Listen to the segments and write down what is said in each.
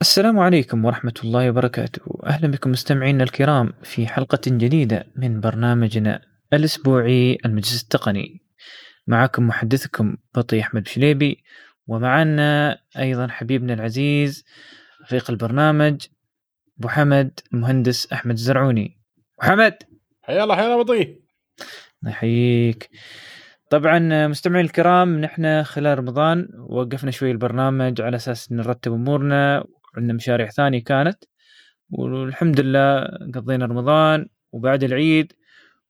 السلام عليكم ورحمة الله وبركاته. أهلا بكم مستمعينا الكرام في حلقة جديدة من برنامجنا الأسبوعي المجلس التقني. معكم محدثكم بطي أحمد بشليبي ومعنا أيضا حبيبنا العزيز رفيق البرنامج أبو حمد المهندس أحمد الزرعوني. محمد! حيا الله حيا الله بطي. الله يحييك. طبعا مستمعين الكرام نحن خلال رمضان وقفنا شوي البرنامج على أساس نرتب أمورنا عندنا مشاريع ثانية كانت والحمد لله قضينا رمضان وبعد العيد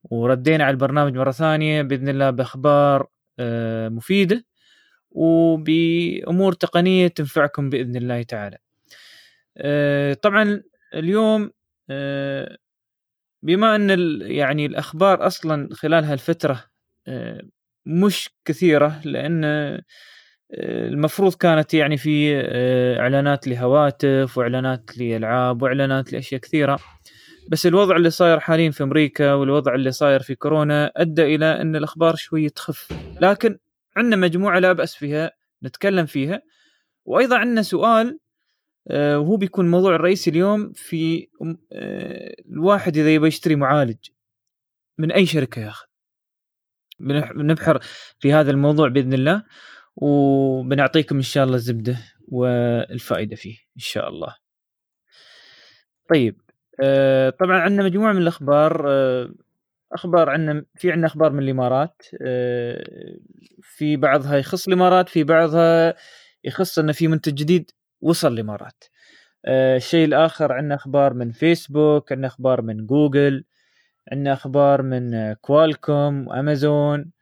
وردينا على البرنامج مرة ثانية بإذن الله بأخبار آه، مفيدة وبأمور تقنية تنفعكم بإذن الله تعالى. آه، طبعا اليوم آه، بما أن يعني الأخبار أصلا خلال هالفترة مش كثيرة لأن المفروض كانت يعني في آه، إعلانات لهواتف وإعلانات لألعاب وإعلانات لأشياء كثيرة. بس الوضع اللي صاير حاليا في أمريكا والوضع اللي صاير في كورونا أدى إلى أن الأخبار شوية تخف. لكن عندنا مجموعة لا بأس فيها نتكلم فيها. وأيضا عندنا سؤال آه، وهو بيكون الموضوع الرئيسي اليوم في آه، الواحد إذا يبغى يشتري معالج من أي شركة ياخذ بنبحر في هذا الموضوع بإذن الله. وبنعطيكم إن شاء الله الزبدة والفائدة فيه إن شاء الله. طيب آه، طبعا عندنا مجموعة من الأخبار آه، أخبار عندنا في عندنا أخبار من الإمارات آه، في بعضها يخص الإمارات في بعضها يخص إن في منتج جديد وصل الإمارات. الشيء الآخر عندنا أخبار من فيسبوك، عندنا أخبار من جوجل، عندنا أخبار من كوالكوم وامازون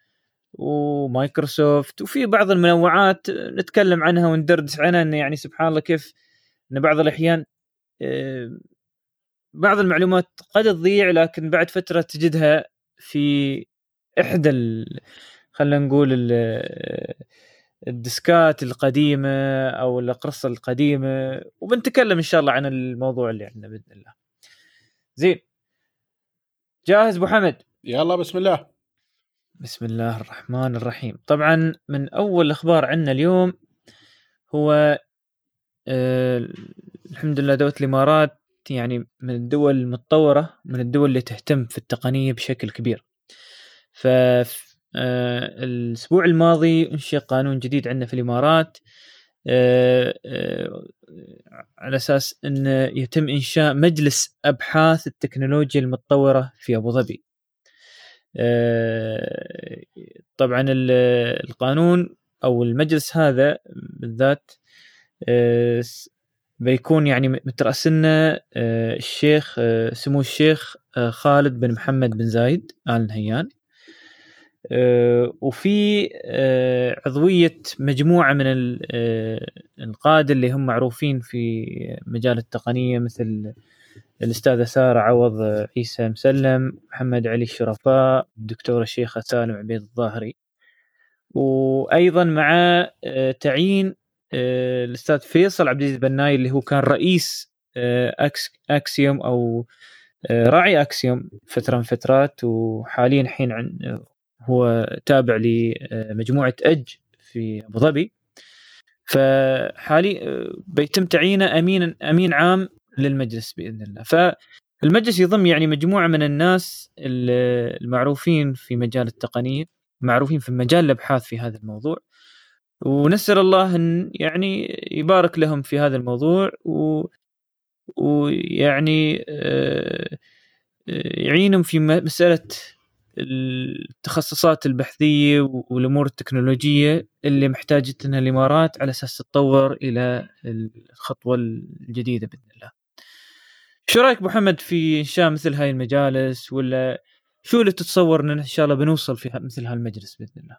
ومايكروسوفت وفي بعض المنوعات نتكلم عنها وندردش عنها إنه يعني سبحان الله كيف ان بعض الأحيان آه، بعض المعلومات قد تضيع لكن بعد فترة تجدها في إحدى خلينا نقول الديسكات القديمة أو الاقرصه القديمة وبنتكلم إن شاء الله عن الموضوع اللي عندنا بإذن الله. زين جاهز أبو حمد؟ يلا بسم الله. بسم الله الرحمن الرحيم. طبعا من أول الاخبار عندنا اليوم هو آه الحمد لله دوله الإمارات يعني من الدول المتطورة من الدول اللي تهتم في التقنية بشكل كبير. ف آه الأسبوع الماضي انشئ قانون جديد عندنا في الإمارات آه آه على أساس إنه يتم إنشاء مجلس أبحاث التكنولوجيا المتطورة في أبو ظبي. طبعا القانون أو المجلس هذا بالذات آه، بيكون يعني مترأسنا آه، الشيخ سمو الشيخ خالد بن محمد بن زايد آل نهيان. وفي عضوية مجموعة من القادة اللي هم معروفين في مجال التقنية مثل الأستاذة سارة عوض عيسى مسلم محمد علي الشرفاء الدكتورة الشيخة سالم عبيد الظاهري. وأيضا مع آه، تعيين آه، الأستاذ فيصل عبد العزيز بناي اللي هو كان رئيس آه، أكسيوم أو راعي أكسيوم فترة من فترات. وحاليا الحين هو تابع لمجموعة أج في أبو ظبي. فحالي بيتم تعيينه أمين أمين عام للمجلس بإذن الله فالمجلس يضم يعني مجموعة من الناس المعروفين في مجال التقنية معروفين في مجال الأبحاث في هذا الموضوع ونسأل الله أن يعني يبارك لهم في هذا الموضوع و ويعني آه، يعينهم في مسألة التخصصات البحثية والأمور التكنولوجية اللي محتاجتها الإمارات على أساس تتطور إلى الخطوة الجديدة بإذن الله. شو رأيك محمد في انشاء مثل هاي المجالس ولا شو اللي تتصور إن إن شاء الله بنوصل في مثل هالمجلس بإذن الله؟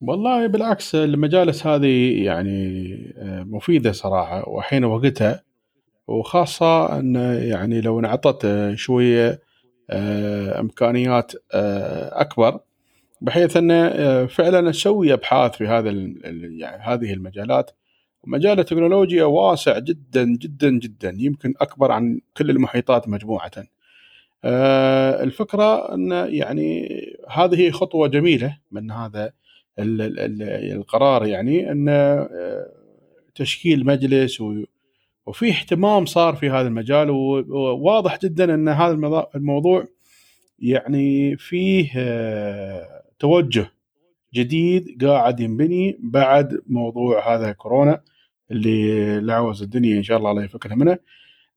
والله بالعكس المجالس هذه يعني آه، مفيدة صراحة وحين وقتها وخاصة إن يعني لو انعطت آه، شوية آه، إمكانيات أكبر بحيث إن فعلا نسوي أبحاث في هذا يعني هذه المجالات مجال التكنولوجيا واسع جدا جدا جدا. يمكن أكبر عن كل المحيطات مجموعة. آه، الفكرة أن يعني هذه خطوة جميلة من هذا القرار يعني أن آه، تشكيل مجلس وفي اهتمام صار في هذا المجال. وواضح جدا أن هذا الموضوع يعني فيه آه، توجه جديد قاعد ينبني بعد موضوع هذا كورونا. اللي لعوز الدنيا إن شاء الله الله يفكنا منه.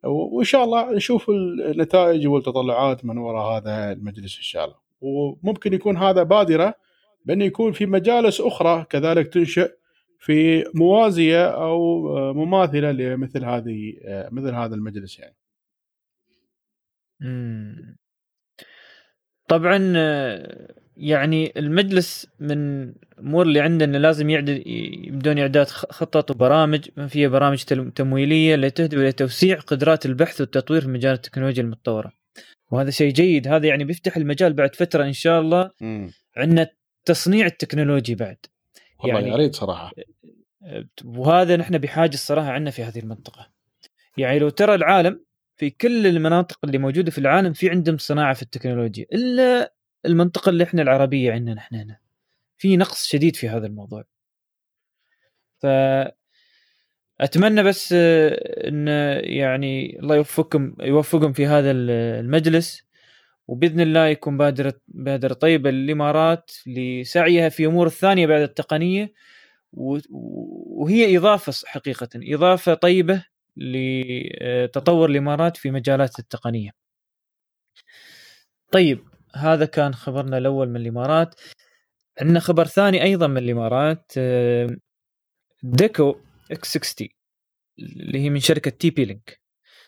وإن شاء الله نشوف النتائج والتطلعات من وراء هذا المجلس إن شاء الله. وممكن يكون هذا بادرة بانه يكون في مجالس أخرى كذلك تنشئ في موازية أو مماثلة لمثل هذه مثل هذا المجلس يعني. طبعا يعني المجلس من الأمور اللي عندنا لازم يعدل يبدون إعداد خطط وبرامج فيها برامج تمويلية اللي تهدف إلى توسيع قدرات البحث والتطوير في مجال التكنولوجيا المتطورة. وهذا شيء جيد هذا يعني بيفتح المجال بعد فترة إن شاء الله عندنا تصنيع التكنولوجي بعد. والله يعني يا ريت صراحة. وهذا نحن بحاجة الصراحة عندنا في هذه المنطقة. يعني لو ترى العالم في كل المناطق اللي موجودة في العالم في عندهم صناعة في التكنولوجيا إلا المنطقة اللي إحنا العربية عندنا نحن هنا. في نقص شديد في هذا الموضوع. ف أتمنى بس إن يعني الله يوفقكم يوفقهم في هذا المجلس. وبإذن الله يكون بادرة بادرة طيبة للإمارات لسعيها في أمور الثانية بعد التقنية. وهي إضافة حقيقة إضافة طيبة لتطور الإمارات في مجالات التقنية. طيب. هذا كان خبرنا الأول من الإمارات. عندنا خبر ثاني أيضا من الإمارات Deco X 60 اللي هي من شركة تي بي لينك.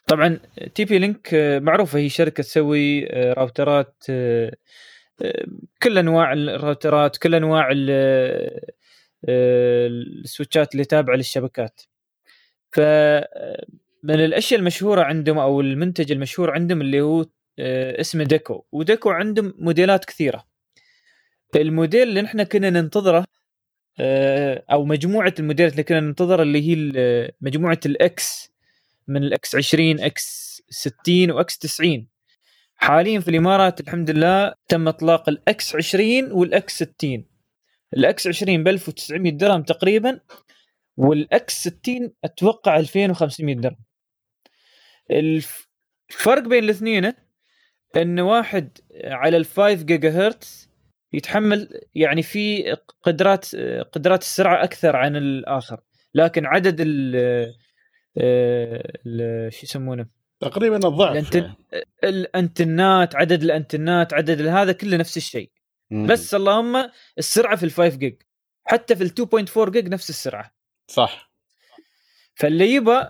طبعا تي بي لينك معروفة هي شركة تسوي راوترات كل أنواع الراوترات كل أنواع السويتشات اللي تابعة للشبكات ف من الأشياء المشهورة عندهم أو المنتج المشهور عندهم اللي هو آه، اسمه Deco. و Deco عندهم موديلات كثيرة. الموديل اللي نحن كنا ننتظره آه، أو مجموعة الموديلات اللي كنا ننتظرها اللي هي مجموعة الاكس من الاكس 20 إكس 60 واكس 90 حاليا في الإمارات الحمد لله تم إطلاق الاكس 20 والاكس 60 الاكس 20 ب 1900 درهم تقريبا وال X 60 أتوقع 2500 درهم. الفرق بين الاثنين إن واحد على ال 5 جيجا هرتز يتحمل يعني في قدرات قدرات السرعة أكثر عن الآخر. لكن عدد ال شو يسمونه؟ تقريبا الضعف. الانتن... يعني. الأنتنات عدد الأنتنات عدد هذا كله نفس الشيء. بس اللهم السرعة في ال 5 جيج حتى في ال 2.4 جيج نفس السرعة. صح. فاللي يبى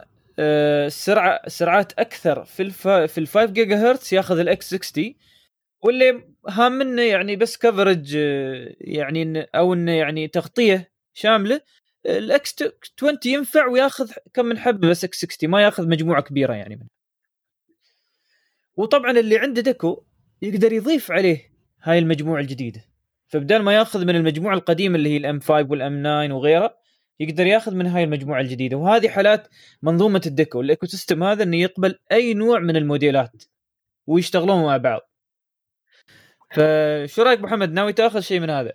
سرعه سرعات أكثر في الف... في ال 5 جيجا هرتز ياخذ ال X 60 واللي هام منه يعني بس coverage يعني أو إنه يعني تغطية شاملة ال X 20 ينفع وياخذ كم من حبة بس X 60 ما ياخذ مجموعة كبيرة يعني منه. وطبعا اللي عنده Deco يقدر يضيف عليه هاي المجموعة الجديدة فبدال ما ياخذ من المجموعة القديمة اللي هي ال M 5 وال M 9 وغيرها يقدر ياخذ من هاي المجموعة الجديدة. وهذه حالات منظومة ال Deco. ال ecosystem هذا إنه يقبل أي نوع من الموديلات ويشتغلون مع بعض. فشو رأيك محمد؟ ناوي تاخذ شيء من هذا؟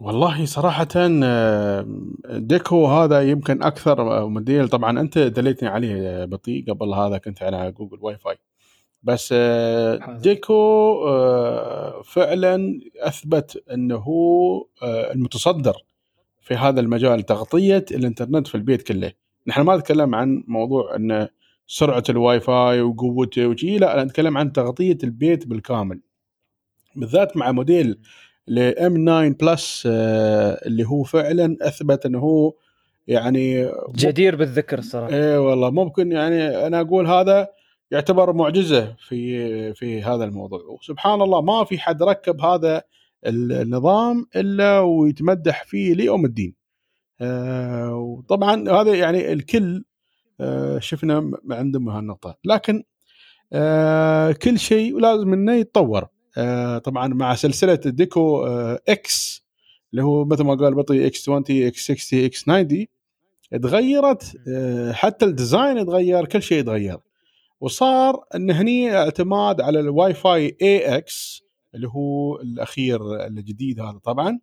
والله صراحة آه، Deco هذا يمكن أكثر موديل. طبعا أنت دليتني عليه آه، بطيء قبل هذا كنت على جوجل واي فاي بس آه، Deco فعلا أثبت أنه المتصدر في هذا المجال تغطية الإنترنت في البيت كله. نحن ما نتكلم عن موضوع إن سرعة الواي فاي وقوته وشي لا نتكلم عن تغطية البيت بالكامل. بالذات مع موديل ال M 9 Plus اللي هو فعلا أثبت إنه هو يعني جدير بالذكر الصراحة. اي والله ممكن يعني أنا أقول هذا يعتبر معجزة في في هذا الموضوع. وسبحان الله ما في حد ركب هذا النظام إلا ويتمدح فيه ليوم الدين. آه، وطبعا هذا يعني الكل آه، شفنا عندهم هالنقطه لكن آه، كل شيء لازم إنه يتطور. طبعا مع سلسلة Deco X اللي هو مثل ما قال بطي إكس 20 إكس 60 إكس 90 تغيرت حتى ال design يتغير كل شيء يتغير. وصار إن هني اعتماد على ال Wi-Fi AX اللي هو الأخير الجديد هذا طبعا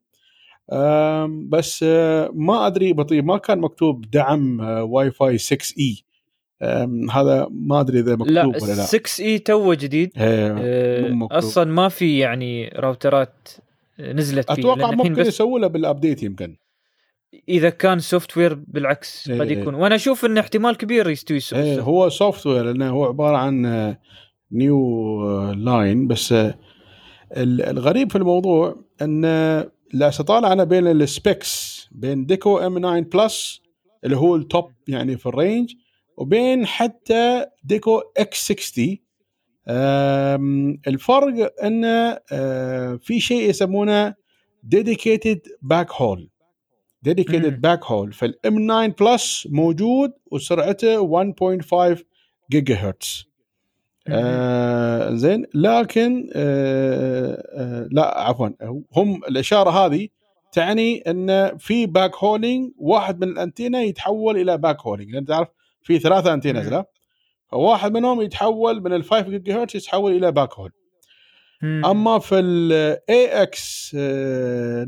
بس آه، ما أدري بطي ما كان مكتوب دعم آه، واي فاي 6 اي هذا ما أدري إذا مكتوب لا ولا لا 6 اي تو جديد إيه، آه،. أصلا ما في يعني راوترات نزلت فيه أتوقع ممكن بس يسووا له بال update يمكن إذا كان software بالعكس إيه، قد إيه. يكون وأنا أشوف انه احتمال كبير يستوي software. هو software لأنه هو عبارة عن new line بس آه، الغريب في الموضوع أن لا استطالع أنا بين ال specs بين Deco M9 Plus اللي هو ال top يعني في ال range وبين حتى Deco X60 أم، الفرق انه أه، في شيء يسمونه dedicated backhaul dedicated. backhaul فال M9 Plus موجود وسرعته 1.5 جيجا هرتز آه زين. لكن آه آه لا عفوا. هم الإشارة هذه تعني إن في backhauling واحد من الأنتينا يتحول إلى backhauling لأن تعرف في ثلاثة antennas مم. لا؟ فواحد منهم يتحول من ال 5 جيجا هرتز يتحول إلى backhaul. أما في ال AX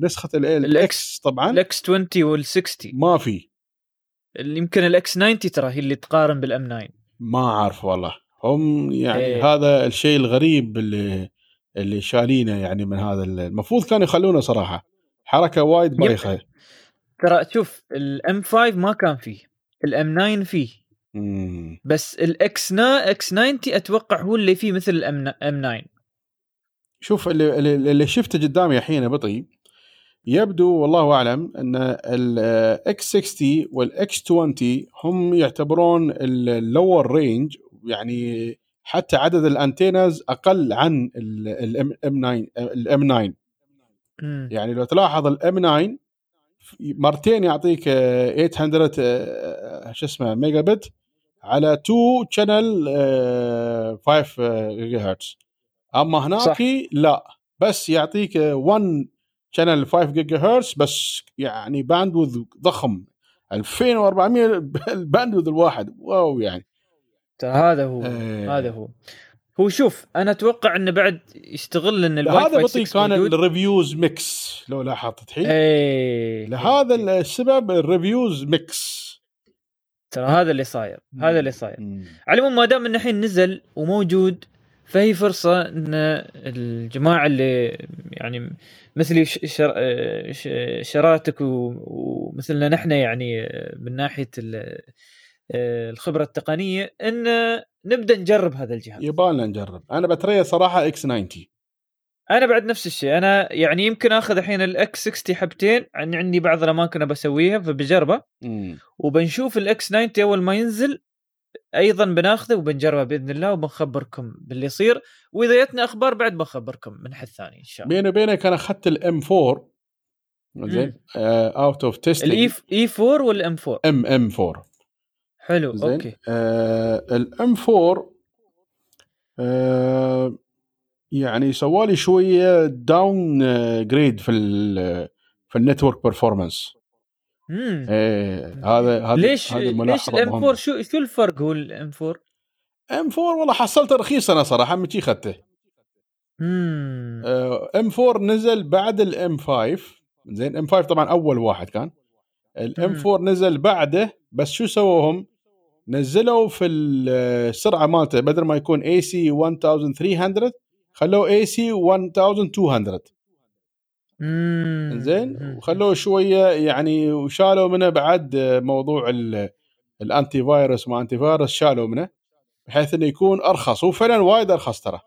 نسخة ال AX طبعا ال X20 وال 60 ما في. يمكن ال X90 ترى هي اللي تقارن بال M9 ما أعرف والله. هم يعني إيه. هذا الشيء الغريب اللي اللي شالينه يعني من هذا ال- المفروض كانوا يخلونه صراحة حركة وايد. بايخه ترى شوف ال M5 ما كان فيه ال M9 فيه مم. بس الاكس نا إكس 90 أتوقع هو اللي فيه مثل ال M M9 شوف اللي, اللي اللي شفته قدامي الحين بطي يبدو والله أعلم أن الاكس 60 والاكس 20 هم يعتبرون ال lower range يعني حتى عدد ال antennas أقل عن ال M9 ال M9 مم. يعني لو تلاحظ ال M9 مرتين يعطيك آه، 800 آه، شو اسمه ميجا بت على 2 channel 5 جيجا هرتز أما هناك. لا بس يعطيك 1 channel 5 جيجا هرتز بس يعني bandwidth ضخم. 2400 ال bandwidth الواحد. wow يعني. ترى هذا هو إيه. هذا هو. هو شوف أنا أتوقع إنه بعد يستغل إن ال Wi هذا بطي 6 كان ال reviews ميكس لو لاحظت الحين. إيه. لهذا السبب ال reviews mixed ترى هذا اللي صاير هذا اللي صاير. على العموم ما دام إنه الحين نزل وموجود فهي فرصة إن الجماعة اللي يعني مثلي شر... ش- شراتك و- ومثلنا نحن يعني من ناحية ال- الخبرة التقنية إن نبدأ نجرب هذا الجهاز. يبالنا نجرب. أنا بتريا صراحة X90 أنا بعد نفس الشيء. أنا يعني يمكن آخذ الحين ال X60 حبتين. عن عندي بعض الأماكن بسويها فبجربه. وبنشوف ال X90 أول ما ينزل أيضا بناخذه وبنجربه بإذن الله وبنخبركم باللي يصير. وإذا جتنا أخبار بعد بنخبركم من حد ثاني إن شاء الله. بيني وبينك أنا أخذت ال M4 زين. out of test ال E E4 ولا M4 M M4 حلو زين. okay. آه ال M4 آه يعني سوالي شوية downgrade في ال في ال network performance امم إيه هذا هذا ليش هذه ليش ال M مهمة. 4 شو شو الفرق هو ال M4 M4 والله حصلته رخيص أنا صراحة من شي اخذته امم M4 نزل بعد ال M5 زين M5 طبعا أول واحد كان. ال M مم. 4 نزل بعده بس شو سووهم؟ نزلوا في السرعة مالته بدل ما يكون اي سي 1300 خلوه اي سي 1200 امم زين وخلوه شوية يعني وشالوا منه بعد موضوع ال- ال antivirus ما antivirus شالوا منه بحيث إنه يكون أرخص هو فعلا وايد أرخص ترى.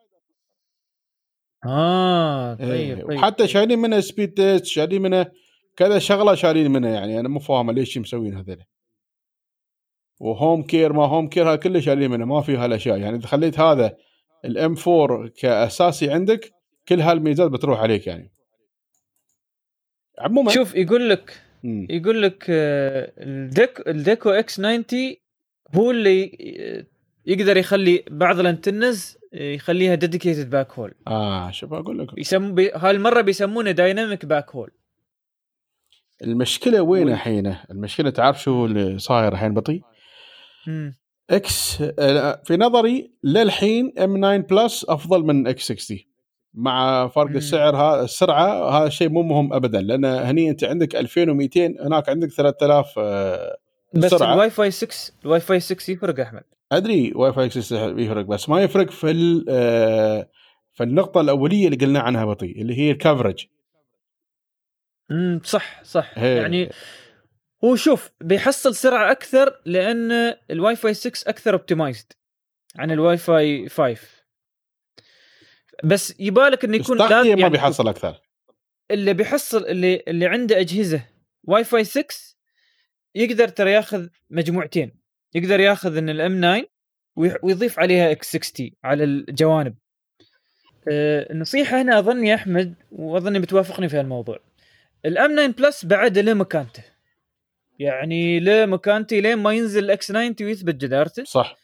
آه إيه، طيب طيب. وحتى شايلين منه speed test شايلين منه كذا شغلة شايلين منه يعني أنا مو فاهم ليش مسوين هذول و HomeCare ما HomeCare هذا كله شايلين منه ما في هالأشياء. يعني إذا خليت هذا ال M4 كأساسي عندك كل هالميزات بتروح عليك يعني. عموما شوف يقول لك مم. يقول لك آه، ال Dec ال Deco X90 هو اللي آه، يقدر يخلي بعض ال antennas آه، يخليها dedicated backhaul آه شوف أقول لك. يسمو بي... هالمرة بيسمونه dynamic backhaul المشكلة وين وين؟ الحين؟ المشكلة تعرف شو اللي صاير الحين بطي؟ X آه، في نظري للحين M 9 Plus أفضل من X 60 مع فرق مم. السعر ها السرعة هذا الشيء مو مهم ابدا لأن هني أنت عندك 2200 هناك عندك 3000 آه، بس السرعة. الواي فاي 6 الواي فاي 6 يفرق أحمد أدري واي فاي 6 يفرق بس ما يفرق في آه، في النقطة الأولية اللي قلنا عنها بطيء اللي هي ال coverage امم صح صح هي. يعني هو شوف بيحصل سرعة أكثر لأن الواي فاي 6 أكثر optimized عن الواي فاي 5 بس يبالك إنه يكون تغطيه لازم ما يعني بيحصل أكثر. اللي بيحصل اللي اللي عنده أجهزة واي فاي 6 يقدر ترى ياخذ مجموعتين. يقدر ياخذ إن ال M 9 ويح- ويضيف عليها X 60 على الجوانب. آه، النصيحة هنا اظن يا أحمد وأظني بتوافقني في هالموضوع. ال M 9 Plus بعد له مكانته. يعني له مكانته لين ما ينزل ال X 90 ويثبت جدارته. صح.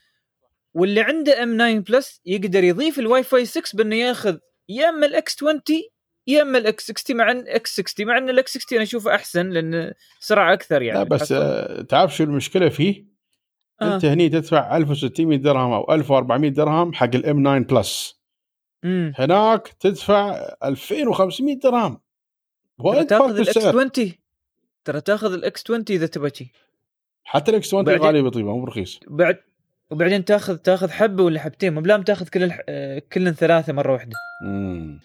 واللي عنده M 9 Plus يقدر يضيف الواي فاي 6 بأنه ياخذ يا أما ال X 20 يا أما ال X 60 مع إن X 60 مع إن ال X 60 أنا أشوفه أحسن لأن سرعة أكثر يعني. لا بس. آه، تعرف شو المشكلة فيه؟ آه. أنت هني تدفع 1600 درهم أو 1400 درهم حق ال M 9 Plus هناك تدفع 2500 درهم. وايد تاخذ ال X السعر 20 ترى تاخذ ال X 20 إذا تبغى شي. حتى ال X 20 بعدين- غالي بطيبة مو برخيص. بعد وبعدين تاخذ تاخذ حبة ولا حبتين مو بلام تاخذ كل الح... آه، كلن ثلاثة مرة واحدة. مم.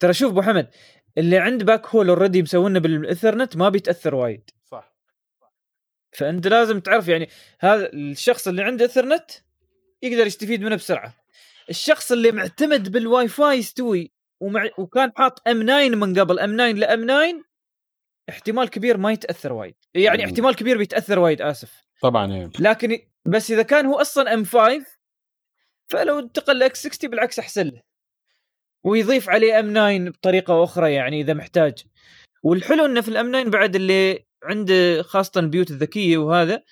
ترى شوف أبو حمد اللي عند backhaul already مسوينه بالإثرنت ما بيتأثر وايد. صح. فأنت لازم تعرف يعني هذا الشخص اللي عنده إثرنت يقدر يستفيد منه بسرعة. الشخص اللي معتمد بالواي فاي يستوي ومع وكان حاط M 9 من قبل M 9 ل M 9 احتمال كبير ما يتأثر وايد. يعني مم. احتمال كبير بيتأثر وايد آسف. طبعا إيه. لكن بس إذا كان هو أصلا M 5 فلو انتقل ل X 60 بالعكس أحسن له. ويضيف عليه M 9 بطريقة أخرى يعني إذا محتاج. والحلو إنه في ال M 9 بعد اللي عنده خاصة البيوت الذكية وهذا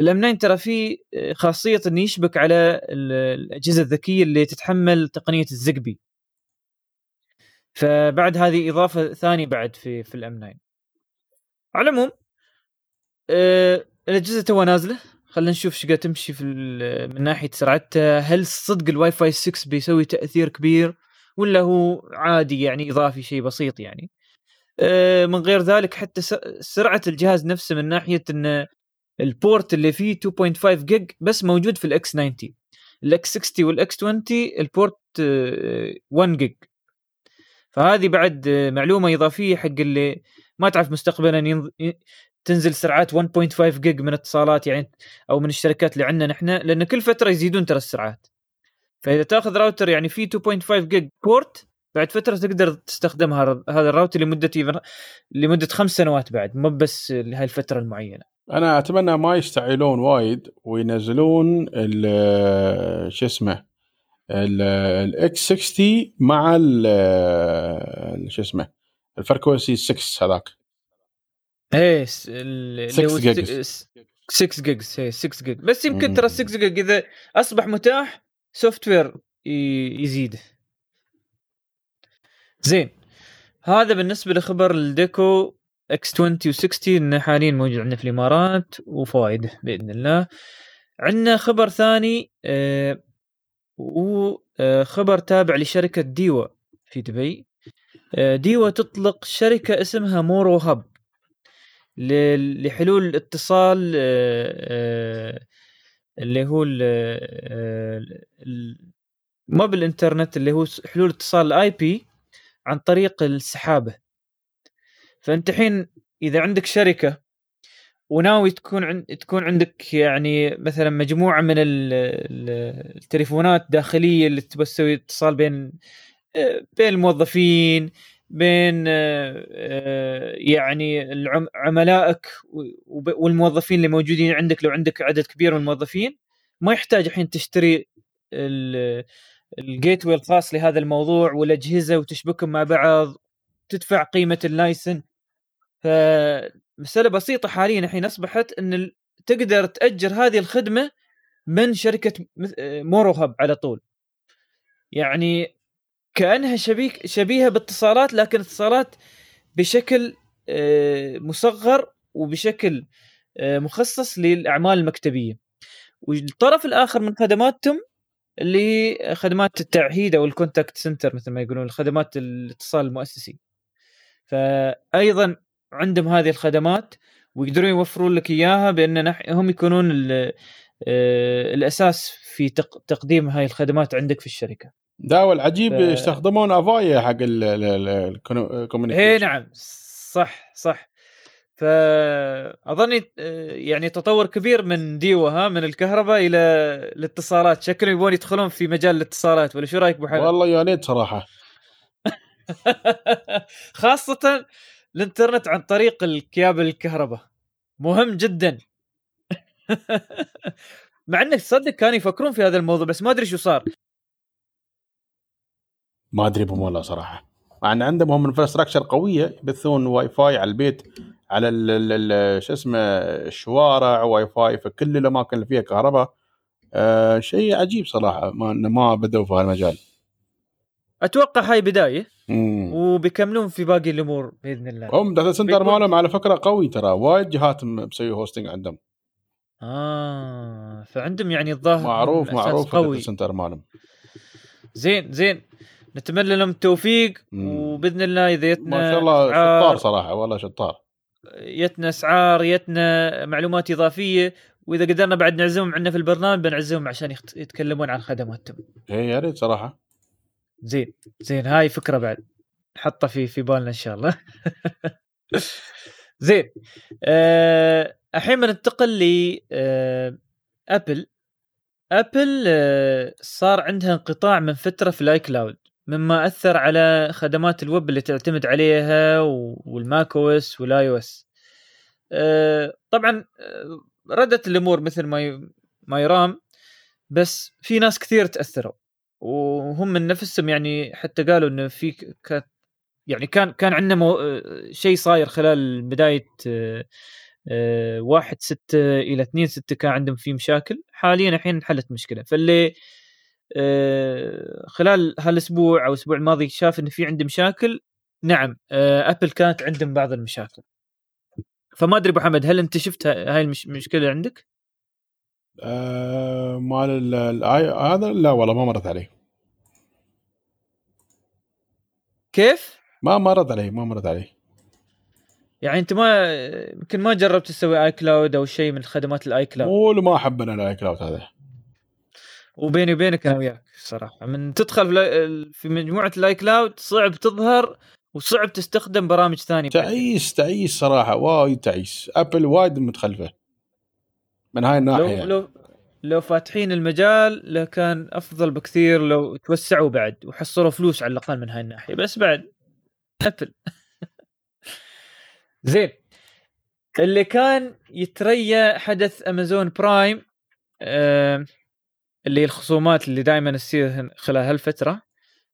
ال M 9 ترى فيه خاصية إنه يشبك على ال- الأجهزة الذكية اللي تتحمل تقنية ال Zigbee فبعد هذه إضافة ثانية بعد في في ال M 9 على العموم آه، الاجهزه تو نازله. خلينا نشوف إيش قاعد تمشي في من ناحية سرعتها. هل صدق الواي فاي 6 بيسوي تأثير كبير ولا هو عادي يعني إضافي شيء بسيط يعني؟ آه، من غير ذلك حتى سرعة الجهاز نفسه من ناحية إن ال port اللي فيه 2.5 جيج بس موجود في الاكس 90 الاكس 60 والاكس 20 البورت آه، 1 جيج. فهذه بعد آه، معلومة إضافية حق اللي ما تعرف مستقبلا ينض... تنزل سرعات 1.5 جيج من اتصالات يعني أو من الشركات اللي عندنا نحن لأن كل فترة يزيدون ترى السرعات. فإذا تأخذ راوتر يعني فيه 2.5 gig port بعد فترة تقدر تستخدم هذا الراوتر لمدة لمدة خمس سنوات بعد مو بس لهي الفترة المعينة. أنا أتمنى ما يستعجلون وايد وينزلون شو اسمه الاكس 60 مع شو اسمه الفركونسي 6 هذاك. إيه س- ال- اللي 6 هو جيجز. س- 6 جيجز إيه 6 جيج بس يمكن. ترى 6 جيج إذا أصبح متاح software يزيد. زين. هذا بالنسبة لخبر ال Deco X 20 و60 انه حاليا موجود عندنا في الإمارات وفوائده بإذن الله. عندنا خبر ثاني آه وخبر تابع لشركة ديوا في دبي. آه ديوا تطلق شركة اسمها Moro Hub لحلول الاتصال آه، آه، اللي هو آه، ما بالانترنت اللي هو حلول اتصال ال IP عن طريق السحابة. فأنت الحين إذا عندك شركة وناوي تكون تكون عندك يعني مثلا مجموعة من ال... ال- التليفونات داخلية اللي تبى تسوي اتصال بين آه، بين الموظفين بين آه، آه، يعني عملائك والموظفين اللي موجودين عندك لو عندك عدد كبير من الموظفين ما يحتاج الحين تشتري ال- ال gateway الخاص لهذا الموضوع والأجهزة وتشبكهم مع بعض تدفع قيمة ال license فمساله بسيطة حاليا الحين أصبحت إن تقدر تأجر هذه الخدمة من شركة Moro Hub على طول. يعني كأنها شبيك شبيهة باتصالات لكن اتصالات بشكل آه، مصغر وبشكل آه، مخصص للأعمال المكتبية والطرف الآخر من خدماتهم اللي هي خدمات التعهيد أو ال contact center مثل ما يقولون خدمات الاتصال المؤسسي فايضا عندهم هذه الخدمات ويقدرون يوفرون لك إياها بأن هم يكونون آه، الأساس في تقديم هاي الخدمات عندك في الشركة. لا والعجيب ف... يستخدمون أفايا حق ال communication. اي نعم. صح صح. فأظن آه، يعني تطور كبير من ديوا ها من الكهرباء إلى الاتصالات. شكلهم يبون يدخلون في مجال الاتصالات ولا شو رأيك أبو حمد؟ والله يا ريت صراحة. خاصة الإنترنت عن طريق الكيابل الكهرباء. مهم جدا. مع انك تصدق كانوا يفكرون في هذا الموضوع بس ما أدري شو صار. ما أدري بمولا صراحة. مع ان عندهم هم infrastructure قوية يبثون واي فاي على البيت على شو اسمه الشوارع واي فاي في كل الأماكن اللي فيها كهرباء. آه شيء عجيب صراحة ما ما بدأوا في هالمجال. أتوقع هاي بداية مم. وبيكملون في باقي الأمور بإذن الله. هم data center مالهم على فكرة قوي ترى وايد جهات مسوي hosting عندهم. آه فعندهم يعني الظاهر معروف معروف قوي. ال data center مالهم. زين زين. نتمنى لهم التوفيق وبإذن الله إذا يتنا ما شاء الله شطار صراحة والله شطار يتنا اسعار يتنا معلومات إضافية وإذا قدرنا بعد نعزمهم عندنا في البرنامج بنعزمهم عشان يتكلمون عن خدماتهم. اي يا ريت صراحة. زين زين هاي فكرة بعد نحطها في في بالنا إن شاء الله. زين أه الحين بننتقل ل أه ابل ابل أه صار عندها انقطاع من فترة في ال iCloud مما أثر على خدمات الويب اللي تعتمد عليها وال macOS وال iOS طبعا آه، ردت الأمور مثل ما ما يرام بس في ناس كثير تأثروا وهم من نفسهم يعني حتى قالوا إنه في كانت يعني كان كان عندنا مو... آه، شيء صاير خلال بداية آه، واحد ستة إلى اثنين ستة كان عندهم في مشاكل. حاليا الحين انحلت مشكلة. فاللي آه، خلال هالأسبوع أو الأسبوع الماضي شاف إن في عندي مشاكل. نعم ابل آه، كانت عندهم بعض المشاكل. فما أدري أبو حمد هل أنت شفت هاي المشكلة عندك؟ آه مال ال i هذا لا والله ما مرت علي. كيف؟ ما مرت علي ما مرت علي. يعني أنت ما يمكن ما جربت تسوي iCloud أو شيء من خدمات ال iCloud مو ما احب أنا ال iCloud هذا. وبيني وبينك أنا وياك صراحة. من تدخل في مجموعة ال iCloud صعب تظهر وصعب تستخدم برامج ثانية تعيس تعيس صراحة وايد تعيس. ابل وايد متخلفة. من هاي الناحية. لو لو لو فاتحين المجال لكان أفضل بكثير لو توسعوا بعد وحصلوا فلوس على الأقل من هاي الناحية. بس بعد ابل زين. اللي كان يتريا حدث Amazon Prime آه اللي هي الخصومات اللي دائما تصير خلال هالفترة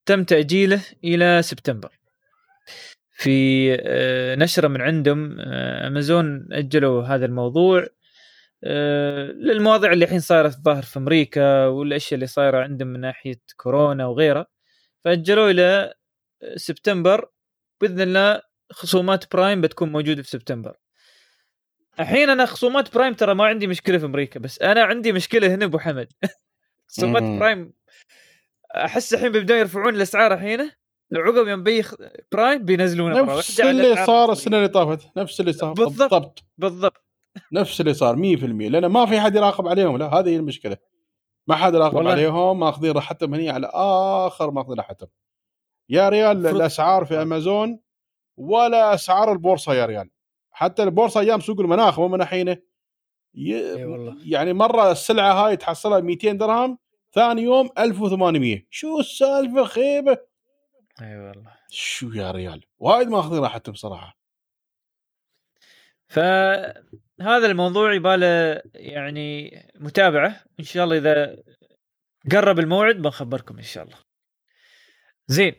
تم تأجيله إلى سبتمبر. في آه، نشرة من عندهم آه، أمازون أجلوا هذا الموضوع آه، للمواضيع اللي الحين صايرة الظاهر في أمريكا والأشياء اللي صايرة عندهم من ناحية كورونا وغيرها. فأجلوا إلى سبتمبر. بإذن الله خصومات Prime بتكون موجودة في سبتمبر. الحين أنا خصومات Prime ترى ما عندي مشكلة في أمريكا بس أنا عندي مشكلة هنا أبو حمد. خصومات Prime أحس الحين بيبدون يرفعون الأسعار الحين عقب يوم بييي Prime بينزلونه نفس اللي صار السنة اللي طافت نفس اللي صار بالضبط بالضبط, بالضبط. نفس اللي صار 100% لأن ما في حد يراقب عليهم لا هذه هي المشكلة. ما حد يراقب. عليهم ماخذين راحتهم هني على آخر ماخذين راحتهم. يا ريال الأسعار في أمازون ولا أسعار البورصة يا ريال. حتى البورصة أيام سوق المناخ مو من الحين. ي... والله. يعني مرة السلعة هاي تحصلها 200 درهم ثاني يوم 1800 شو السالفة خيبة؟ إي أيوة والله. شو يا ريال؟ وايد ماخذين راحتهم بصراحه فهذا الموضوع يباله يعني متابعة. إن شاء الله إذا قرب الموعد بنخبركم إن شاء الله. زين.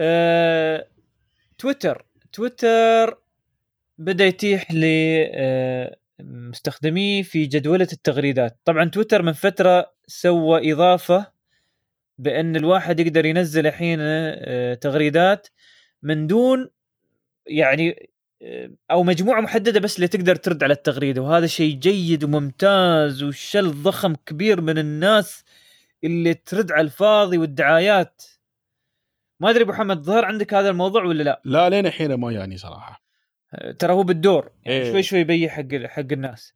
أه... تويتر. تويتر بدأ يتيح ل آه، مستخدميه في جدولة التغريدات. طبعا تويتر من فترة سوى إضافة بأن الواحد يقدر ينزل الحين آه، تغريدات من دون يعني آه، أو مجموعة محددة بس اللي تقدر ترد على التغريده وهذا شيء جيد وممتاز وشل ضخم كبير من الناس اللي ترد على الفاضي والدعايات. ما أدري أبو محمد ظهر عندك هذا الموضوع ولا لا؟ لا لين الحين ما يعني صراحة. ترى هو بالدور يعني إيه. شوي شوي يبيع حق حق الناس.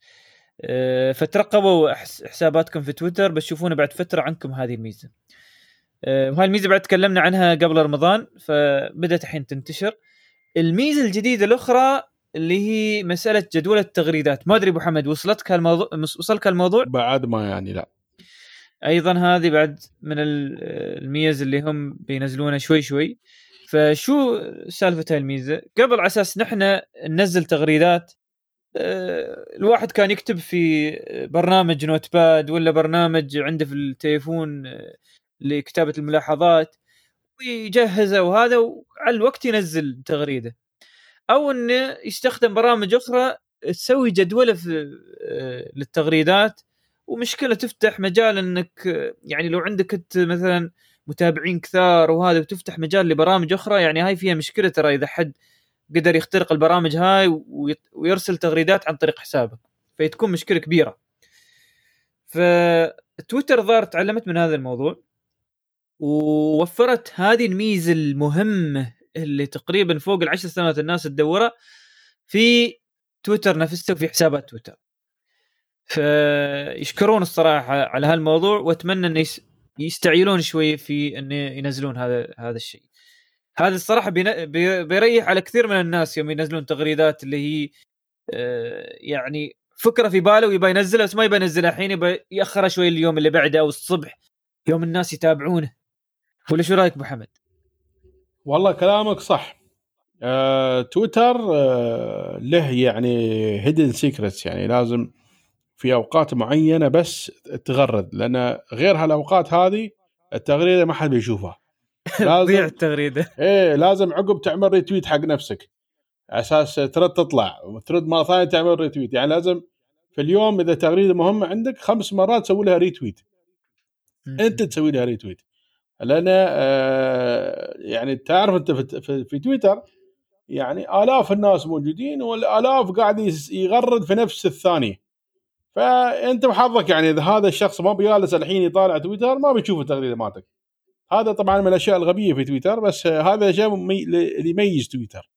أه، فترقبوا حساباتكم في تويتر بتشوفون بعد فترة عنكم هذه الميزة. أه، وهاي الميزة بعد تكلمنا عنها قبل رمضان فبدأت الحين تنتشر. الميزة الجديدة الأخرى اللي هي مسألة جدول التغريدات. ما أدري أبو حمد وصلتك هالموضوع وصلك هالموضوع؟ بعد ما يعني لا. أيضا هذه بعد من ال- الميزة اللي هم بينزلونها شوي شوي. فشو سالفة هاي الميزه؟ قبل على أساس نحن ننزل تغريدات آه، الواحد كان يكتب في برنامج Notepad ولا برنامج عنده في التليفون آه، لكتابة الملاحظات ويجهزه وهذا وعلى الوقت ينزل تغريدة أو إنه يستخدم برامج أخرى تسوي جدوله في آه، للتغريدات ومشكلة تفتح مجال إنك يعني لو عندك أنت مثلا متابعين كثار وهذا وتفتح مجال لبرامج أخرى. يعني هاي فيها مشكلة ترى إذا حد قدر يخترق البرامج هاي ويرسل تغريدات عن طريق حسابك. فتكون مشكلة كبيرة. فتويتر ظهر تعلمت من هذا الموضوع. ووفرت هذه الميزة المهمة اللي تقريبا فوق العشر سنوات الناس تدورها في تويتر نفسه وفي حسابات تويتر. فيشكرون الصراحة على هالموضوع وأتمنى إنه يستعجلون شوي في انه ينزلون هذا هذا الشيء. هذا الصراحة بيريح على كثير من الناس يوم ينزلون تغريدات اللي هي آه، يعني فكرة في باله ويبى ينزلها بس ما يبى ينزلها. الحين يبى يأخرها شوي اليوم اللي بعده أو الصبح يوم الناس يتابعونه. ولا شو رأيك أبو حمد؟ والله كلامك صح. آه، تويتر آه، له يعني hidden secrets يعني لازم في أوقات معينة بس تغرد لأن غير هالأوقات هذه التغريدة ما حد بيشوفها. تضيع لازم التغريدة. إيه لازم عقب تعمل retweet حق نفسك. على أساس ترد تطلع وترد مرة ثانية تعمل retweet يعني لازم في اليوم إذا تغريده مهمة عندك خمس مرات تسوي لها retweet أنت تسوي لها retweet لأن آه يعني تعرف أنت في, في, في تويتر يعني آلاف الناس موجودين والآلاف قاعد يغرد في نفس الثانية. فأنت وحظك يعني إذا هذا الشخص ما بيجالس الحين يطالع تويتر ما بيشوف التغريدة مالتك. هذا طبعا من الأشياء الغبية في تويتر بس هذا شيء اللي يميز تويتر.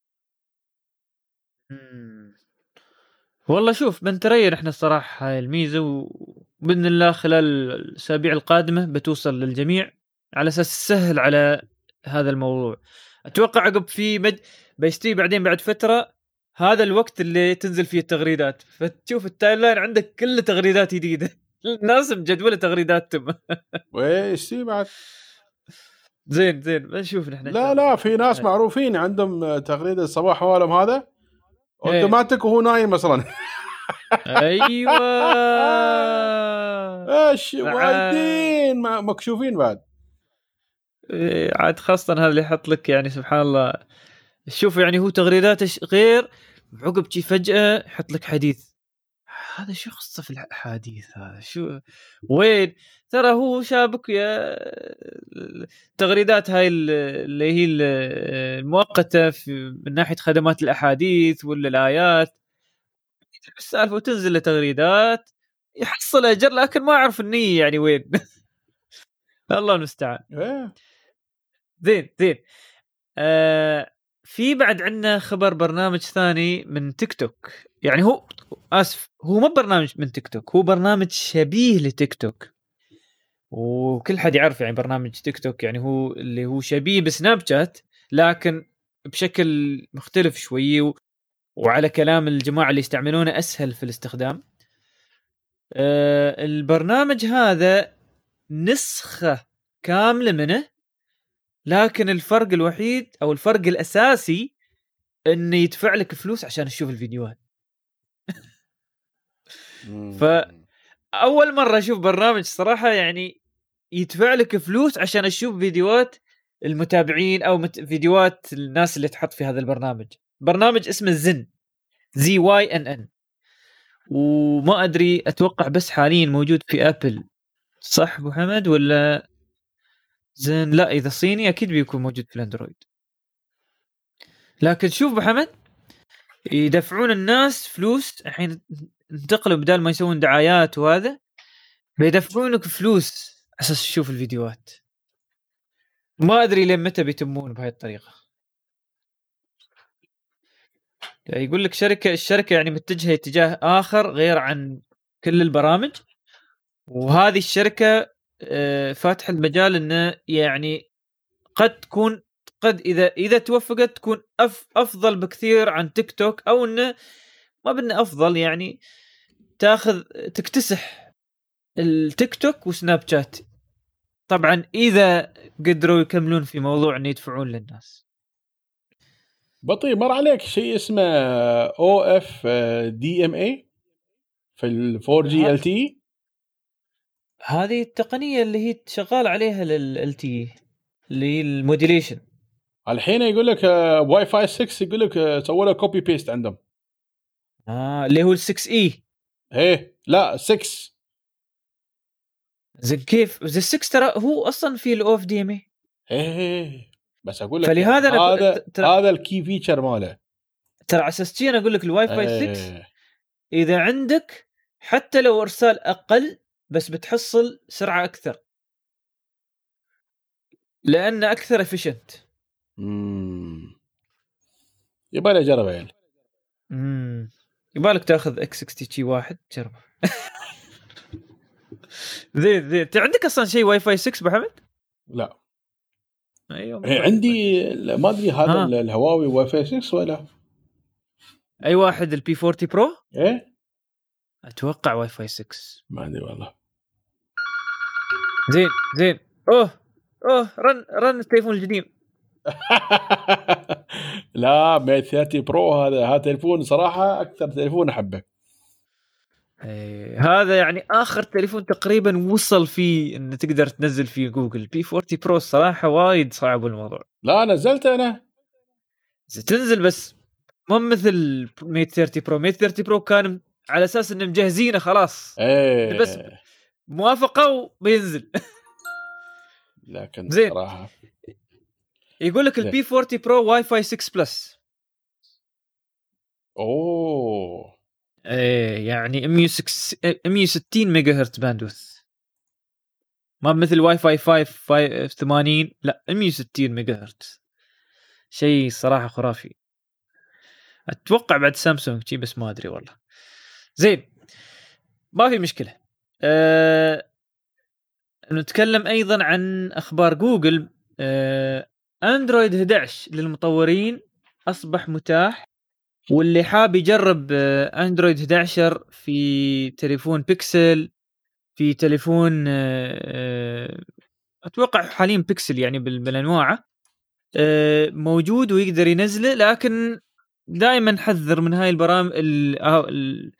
والله شوف بنتريا إحنا الصراحة هاي الميزة وبإذن الله خلال الأسابيع القادمة بتوصل للجميع. على أساس تسهل على هذا الموضوع. أتوقع عقب في مد بيستوي بعدين بعد فترة هذا الوقت اللي تنزل فيه التغريدات. فتشوف ال timeline عندك كله تغريدات جديدة. الناس مجدوله تغريداتهم وإيش؟ في بعد. زين زين. بنشوف نحن لا. لا في ناس. معروفين عندهم تغريدة الصباح مالهم هذا. إيه. أوتوماتيك وهو نايم أصلا. أيوه. إيش. وايدين ما- مكشوفين بعد. إيه، عاد خاصة هذا اللي يحط لك يعني سبحان الله. شوف يعني هو تغريداته غير عقب شي فجأة يحط لك حديث. هذا شو قصة في الحديث هذا؟ شو وين؟ ترى هو شابك يا التغريدات هاي ال- اللي هي ال- المؤقتة في من ناحية خدمات الأحاديث ولا الآيات. السالفة وتنزل له تغريدات يحصل أجر لكن ما أعرف النية يعني وين. الله المستعان. إيه. زين زين. آه في بعد عندنا خبر برنامج ثاني من تيك توك يعني هو آسف هو مو برنامج من تيك توك هو برنامج شبيه لتيك توك وكل حد يعرف يعني برنامج تيك توك يعني هو اللي هو شبيه بسناب شات لكن بشكل مختلف شوي و... وعلى كلام الجماعة اللي يستعملونه أسهل في الاستخدام. آه البرنامج هذا نسخة كاملة منه لكن الفرق الوحيد أو الفرق الأساسي انه يدفع لك فلوس عشان تشوف الفيديوهات. ف- أول مرة أشوف برنامج صراحة يعني يدفع لك فلوس عشان أشوف فيديوهات المتابعين أو مت... فيديوهات الناس اللي تحط في هذا البرنامج. برنامج اسمه Zynn Z Y N N. وما أدري أتوقع بس حاليا موجود في ابل صح أبو حمد ولا Zynn لا إذا صيني أكيد بيكون موجود في ال Android. لكن شوف أبو حمد يدفعون الناس فلوس الحين انتقلوا بدال ما يسوون دعايات وهذا بيدفعونك فلوس أساس تشوف الفيديوهات. ما أدري لين متى بيتمون بهاي الطريقة. يعني يقول لك شركة الشركة يعني متجهة اتجاه آخر غير عن كل البرامج وهذه الشركة فاتح المجال إنه يعني قد تكون قد إذا إذا توفقت تكون أف أفضل بكثير عن تيك توك أو إنه ما بدنا أفضل يعني تاخذ تكتسح التيك توك وسناب شات. طبعا إذا قدروا يكملون في موضوع ان يدفعون للناس. بطيء مر عليك شيء اسمه أو إف دي إم اي في ال 4G LTE هذه التقنية اللي هي شغال عليها ل LTE اللي هي ال modulation. الحين يقول لك واي فاي 6 يقول لك آه، سووا له copy paste عندهم. آه اللي هو ال 6 اي إيه لا 6 زين كيف؟ زين 6 ترى هو أصلا في ال OFDMA بس أقول لك فلهذا هذا ترى- هذا ال key feature ماله. ترى على أساس أنا أقول لك الواي فاي 6 إيه. إذا عندك حتى لو أرسال أقل بس بتحصل سرعة أكثر. لأن أكثر efficient مم. يبغى لي اجرب عيل امم يبالك تأخذ X60 شي واحد جربة. زين زين انت عندك أصلا شيء واي فاي 6 أبو حمد؟ لا. أيوه إيه، عندي ما أدري هذا الهواوي واي فاي 6 ولا؟ أي واحد ال P40 Pro إيه. أتوقع واي فاي 6 ما أدري والله. زين زين. أوه أوه رن رن التليفون القديم لا Mate 30 Pro هذا هذا تليفون صراحة أكثر تليفون أحبه. إيه هذا يعني آخر تليفون تقريبا وصل فيه إن تقدر تنزل فيه جوجل. P40 Pro الصراحه وايد صعب الموضوع. لا نزلت أنا. تنزل بس مو مثل Mate 30 Pro. Mate 30 Pro كان على أساس انه مجهزينه خلاص. إيه. بس- موافقة وبينزل لكن زين. صراحة. يقول لك. ال P40 Pro واي فاي 6 Plus أوه. إيه يعني 106 160 ميجا هرتز bandwidth. ما مثل واي فاي 5 فاي- 80 لا 160 ميجا هرتز شيء صراحة خرافي. أتوقع بعد سامسونج شي بس ما أدري والله. زين ما في مشكلة. أه... نتكلم أيضا عن أخبار جوجل. أه... أندرويد 11 للمطورين أصبح متاح واللي حاب يجرب آه، أندرويد 11 في تليفون بيكسل في تليفون آه، آه، أتوقع حاليا بيكسل يعني بال- بالانواعه آه، موجود ويقدر ينزله لكن دائما حذر من هاي البرامج ال- آه، ال-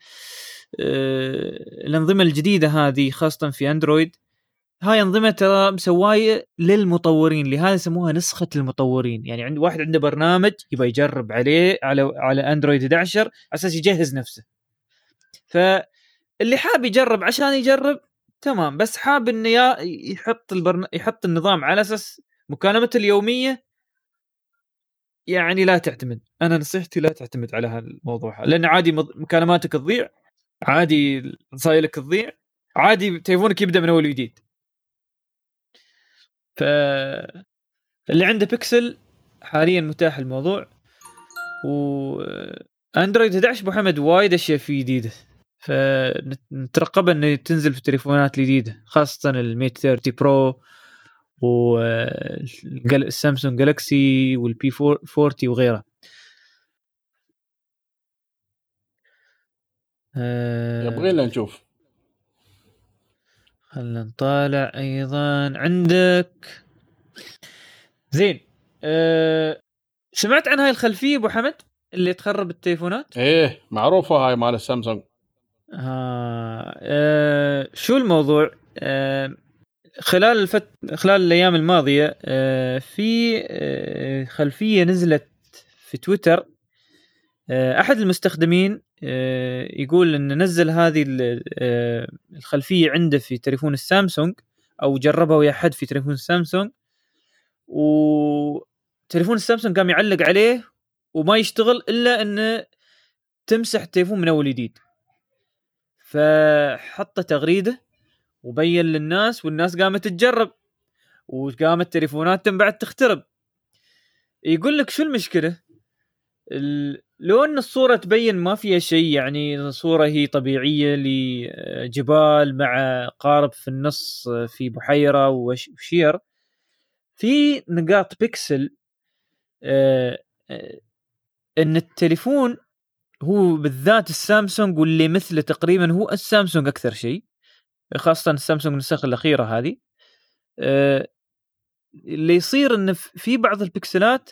آه، الأنظمة الجديدة هذه خاصة في أندرويد. هاي أنظمة ترى مسوايه للمطورين لهذا يسموها نسخة المطورين. يعني عند واحد عنده برنامج يبغى يجرب عليه على على أندرويد 11 على أساس يجهز نفسه. فاللي حاب يجرب عشان يجرب تمام. بس حاب إنه يحط البرن... يحط النظام على أساس مكالمته اليومية يعني لا تعتمد. أنا نصيحتي لا تعتمد على هالموضوع. لأن عادي مكالماتك تضيع عادي رسائلك تضيع عادي تليفونك يبدأ من أول وجديد. ف اللي عنده بيكسل حاليا متاح الموضوع. و أندرويد 11 أبو حمد وايد أشياء فيه جديدة. فنترقب انه تنزل في التليفونات الجديده خاصة ال Mate 30 Pro. والسامسونج جالكسي وال P40 وغيره آه، يبغي لنا نشوف. خلنا نطالع أيضا. عندك. زين أه... سمعت عن هاي الخلفية أبو حمد اللي تخرب التليفونات؟ إيه معروفة هاي مال السامسونج آه. أه... شو الموضوع؟ أه... خلال الفت... خلال الأيام الماضية أه... في أه... خلفية نزلت في تويتر أه... أحد المستخدمين. يقول إن نزل هذه ال-. الخلفية عنده في تليفون السامسونج أو جربها ويا حد في تليفون السامسونج وتليفون السامسونج قام يعلق عليه وما يشتغل إلا إنه تمسح التليفون من أول جديد فحط تغريدة وبين للناس والناس قامت تجرب وقامت تليفوناتهم بعد تخترب. يقول لك شو المشكلة؟ ال... لو أن الصورة تبين ما فيها شيء يعني صوره هي طبيعية لجبال مع قارب في النص في بحيرة وشير في نقاط بيكسل آه، آه، أن التليفون هو بالذات السامسونج واللي مثله تقريبا هو السامسونج أكثر شيء. خاصه السامسونج النسخ الأخيرة هذه. آه، اللي يصير إن في بعض البكسلات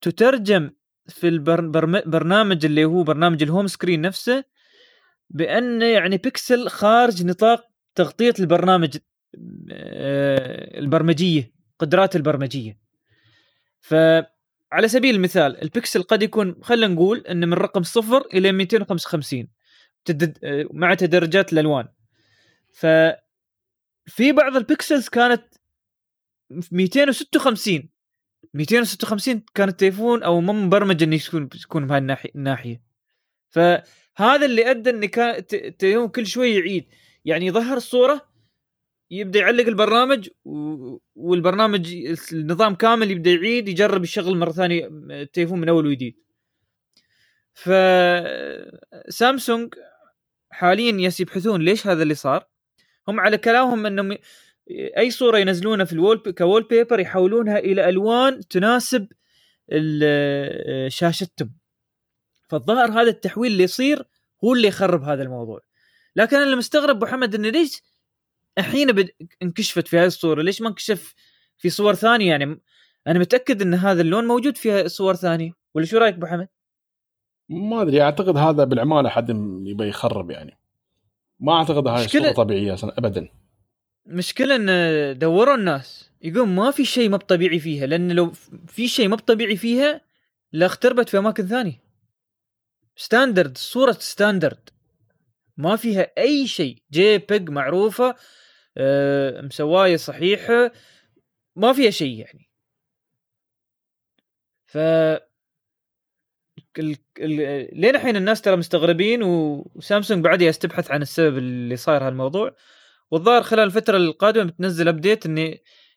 تترجم في البرنامج اللي هو برنامج ال home screen نفسه بأن يعني بيكسل خارج نطاق تغطية البرنامج البرمجية قدرات البرمجية. فعلى سبيل المثال البكسل قد يكون خلينا نقول إن من رقم صفر إلى 255 مع تدرجات الألوان. ف في بعض ال pixels كانت 256 256 كان التليفون أو ما مبرمج إنه يكون يكون بهاي الناحيه فهذا اللي أدى إن كان التليفون كل شوي يعيد. يعني يظهر الصورة يبدأ يعلق البرنامج والبرنامج النظام كامل يبدأ يعيد يجرب يشغل مرة ثانية التليفون من أول وجديد. ف سامسونج حاليا يس يبحثون ليش هذا اللي صار؟ هم على كلامهم إنهم أي صورة ينزلونها في ال wall wallpaper يحولونها إلى ألوان تناسب شاشتهم فالظاهر هذا التحويل اللي يصير هو اللي يخرب هذا الموضوع. لكن أنا اللي مستغرب أبو حمد انه ليش الحين. انكشفت في هذه الصورة؟ ليش ما انكشف في صور ثانية؟ يعني أنا متأكد إن هذا اللون موجود في صور ثانية. ولا شو رأيك أبو حمد؟ ما أدري أعتقد هذا بالعمالة حد يبي يخرب يعني. ما أعتقد هاي الصورة طبيعية أصلا ابدا. مشكلة إن دوروا الناس يقول ما في شيء ما طبيعي فيها لأن لو في شيء ما طبيعي فيها لاختربت في أماكن ثانية. standard صورة standard ما فيها أي شيء. JPEG معروفة أه مسواية صحيحة ما فيها شيء يعني. ف ال... ال... لين الحين الناس ترى مستغربين وسامسونج بعد تبحث عن السبب اللي صاير هالموضوع. والظاهر خلال الفترة القادمة بتنزل update إنه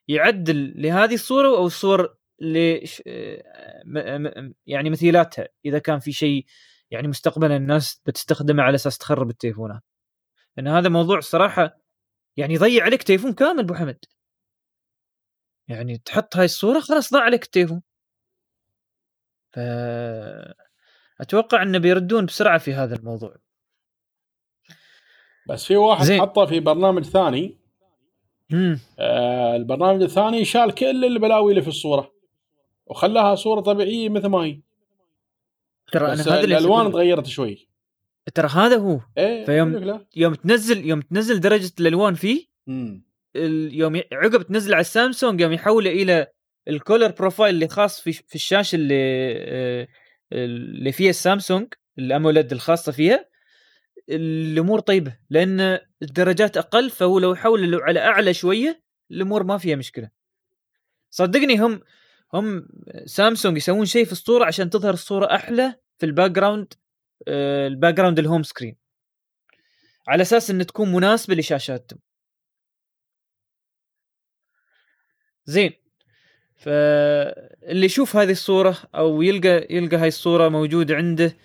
يعدل لهذه الصورة أو الصور ل يعني مثيلاتها. إذا كان في شيء يعني مستقبلا الناس بتستخدمه على أساس تخرب التليفونات. لأن هذا موضوع الصراحه يعني يضيع عليك تليفون كامل أبو حمد. يعني تحط هاي الصورة خلاص ضاع عليك التليفون. ف أتوقع إنه بيردون بسرعة في هذا الموضوع. بس في واحد زي. حطه في برنامج ثاني. آه البرنامج الثاني شال كل البلاوي اللي في الصورة وخلاها صورة طبيعية مثل ما هي. ترى أنا هذا الألوان تغيرت شوي. ترى هذا هو. إيه فيوم يوم تنزل يوم تنزل درجة الألوان فيه مم. يوم عقب تنزل على السامسونج يوم يحوله إلى ال color profile اللي خاص في في الشاشة اللي آه، اللي فيها السامسونج ال AMOLED الخاصة فيها الأمور طيبة لأن الدرجات أقل فهو لو يحول على أعلى شوية الأمور ما فيها مشكلة. صدقني هم هم سامسونج يسوون شيء في الصورة عشان تظهر الصورة أحلى في ال background آه، ال background ال home screen. على أساس إن تكون مناسبة لشاشاتهم. زين. فاللي يشوف هذه الصورة أو يلقى يلقى هاي الصورة موجودة عنده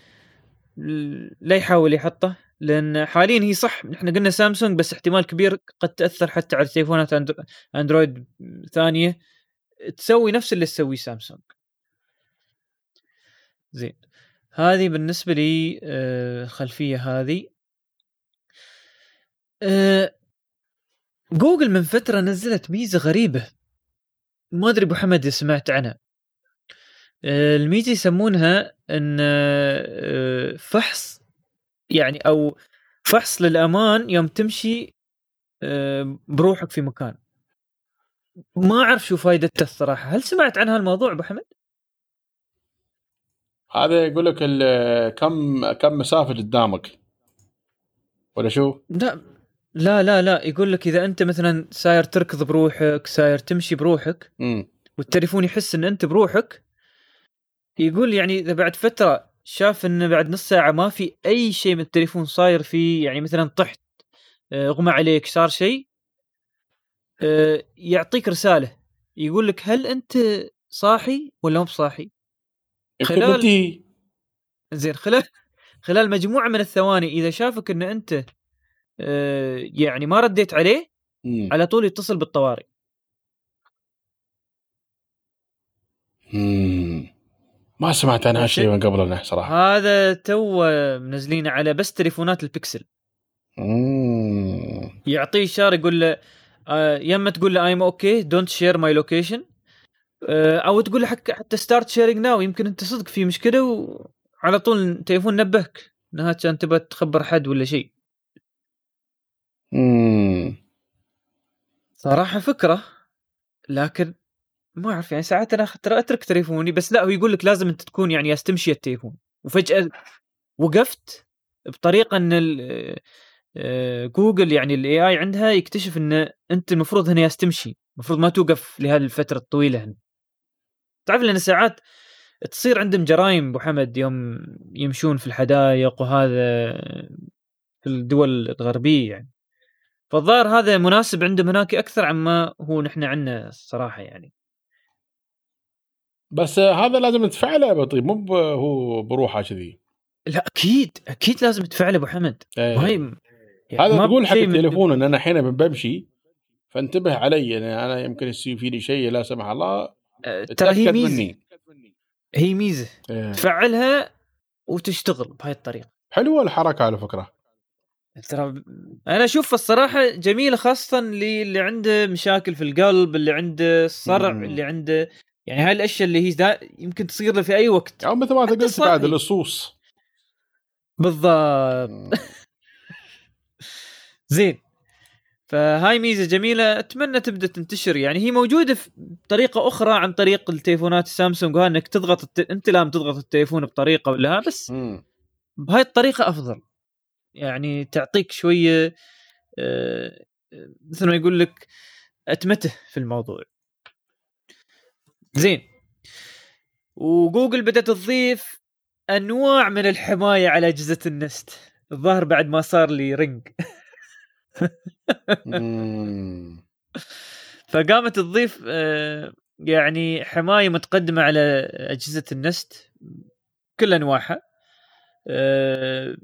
لا يحاول يحطه لأن حاليا هي صح. إحنا قلنا سامسونج بس احتمال كبير قد تأثر حتى على تليفونات أندرويد ثانية. تسوي نفس اللي تسويه سامسونج. زين. هذه بالنسبة لي آه، هذه. آه، جوجل من فترة نزلت ميزة غريبة. ما أدري أبو حمد سمعت عنها. آه، الميزه يسمونها إن فحص يعني أو فحص للأمان يوم تمشي آه، بروحك في مكان. ما أعرف شو فائدته الصراحة. هل سمعت عن هالموضوع أبو حمد؟ هذا يقول لك كم كم مسافة قدامك؟ ولا شو؟ لا. لا لا لا يقول لك إذا أنت مثلا ساير تركض بروحك ساير تمشي بروحك م. والتليفون يحس إن أنت بروحك يقول يعني إذا بعد فترة شاف انه بعد نص ساعة ما في أي شيء من التليفون صاير فيه يعني مثلا طحت آه، اغمى عليك صار شيء آه، يعطيك رسالة يقول لك هل أنت صاحي ولا مو بصاحي؟ خلال- زين خلال خلال مجموعة من الثواني إذا شافك إن أنت آه، يعني ما رديت عليه مم. على طول يتصل بالطوارئ. مم. ما سمعت عنها شيء من قبل أنا صراحة. هذا تو منزلينه على بس تليفونات البكسل. مم. يعطيه إشارة يقول له آه، يا اما تقول له I'm okay don't share my location أو تقول له حتى start sharing now يمكن أنت صدق في مشكلة وعلى طول التليفون نبهك. انها كان تبغى تخبر حد ولا شيء. صراحة فكرة لكن ما أعرف يعني ساعات أنا ترى أترك تليفوني بس لا هو يقول لك لازم أنت تكون يعني يالس تمشي التليفون. وفجأة وقفت بطريقة إن آه، جوجل يعني ال AI عندها يكتشف إن أنت المفروض هنا يالس تمشي المفروض ما توقف لهذه الفترة الطويلة هنا. تعرف لأن ساعات تصير عندهم جرائم أبو حمد يوم يمشون في الحدائق وهذا في الدول الغربية يعني. فالظاهر هذا مناسب عندهم هناك أكثر عما هو نحن عندنا الصراحة يعني. بس هذا لازم تفعله يا بطيب مو هو بروحه كذي. لا أكيد أكيد لازم تفعله أبو حمد. هي يعني هذا تقول حق التليفون إن أنا الحين بمشي فانتبه علي يعني أنا يمكن يصير فيني شيء لا سمح الله آه، ترى هي ميزة. مني. هي ميزة. إيه. تفعلها وتشتغل بهاي الطريقة. حلوة الحركة على فكرة. ترى أنا أشوف الصراحة جميله خاصه اللي اللي عنده مشاكل في القلب اللي عنده مم. اللي عنده يعني هاي الأشياء اللي هي دا يمكن تصير له في أي وقت. أو مثل ما انت قلت بعد. اللصوص بالضبط. زين. فهاي ميزة جميلة أتمنى تبدأ تنتشر. يعني هي موجودة في- بطريقه أخرى عن طريق التليفونات السامسونج إنك تضغط الت... أنت لازم تضغط التليفون بطريقة ولا بس. بهاي الطريقة أفضل. يعني تعطيك شوية آه، مثل ما يقول لك أتمته في الموضوع. زين. وجوجل بدأت تضيف أنواع من الحماية على أجهزة النست. الظاهر بعد ما صار لي رينج. فقامت تضيف آه، يعني حماية متقدمة على أجهزة النست كل أنواعها. آه،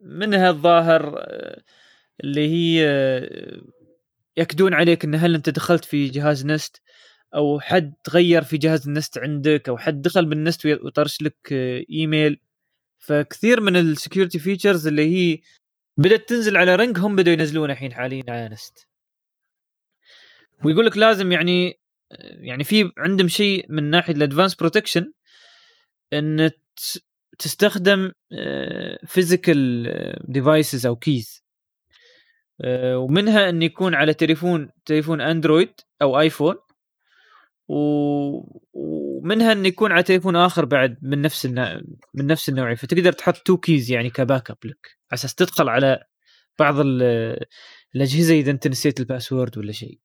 منها الظاهر آه، اللي هي آه، ياكدون عليك إن هل أنت دخلت في جهاز نست أو حد تغير في جهاز النست عندك أو حد دخل بالنست وطرش لك آه، إيميل. فكثير من ال security features اللي هي بدأت تنزل على رنج هم بدوا ينزلونها الحين حاليا على نست. ويقول لك لازم يعني يعني في عندهم شيء من ناحية ال advanced protection إن تستخدم physical devices أو keys ومنها إن يكون على تليفون تليفون أندرويد أو آيفون. ومنها إن يكون على تليفون آخر بعد من نفس. من نفس النوعية. فتقدر تحط two keys يعني ك backup لك. على أساس تدخل على بعض ال- الأجهزة إذا أنت نسيت الباسورد ولا شيء.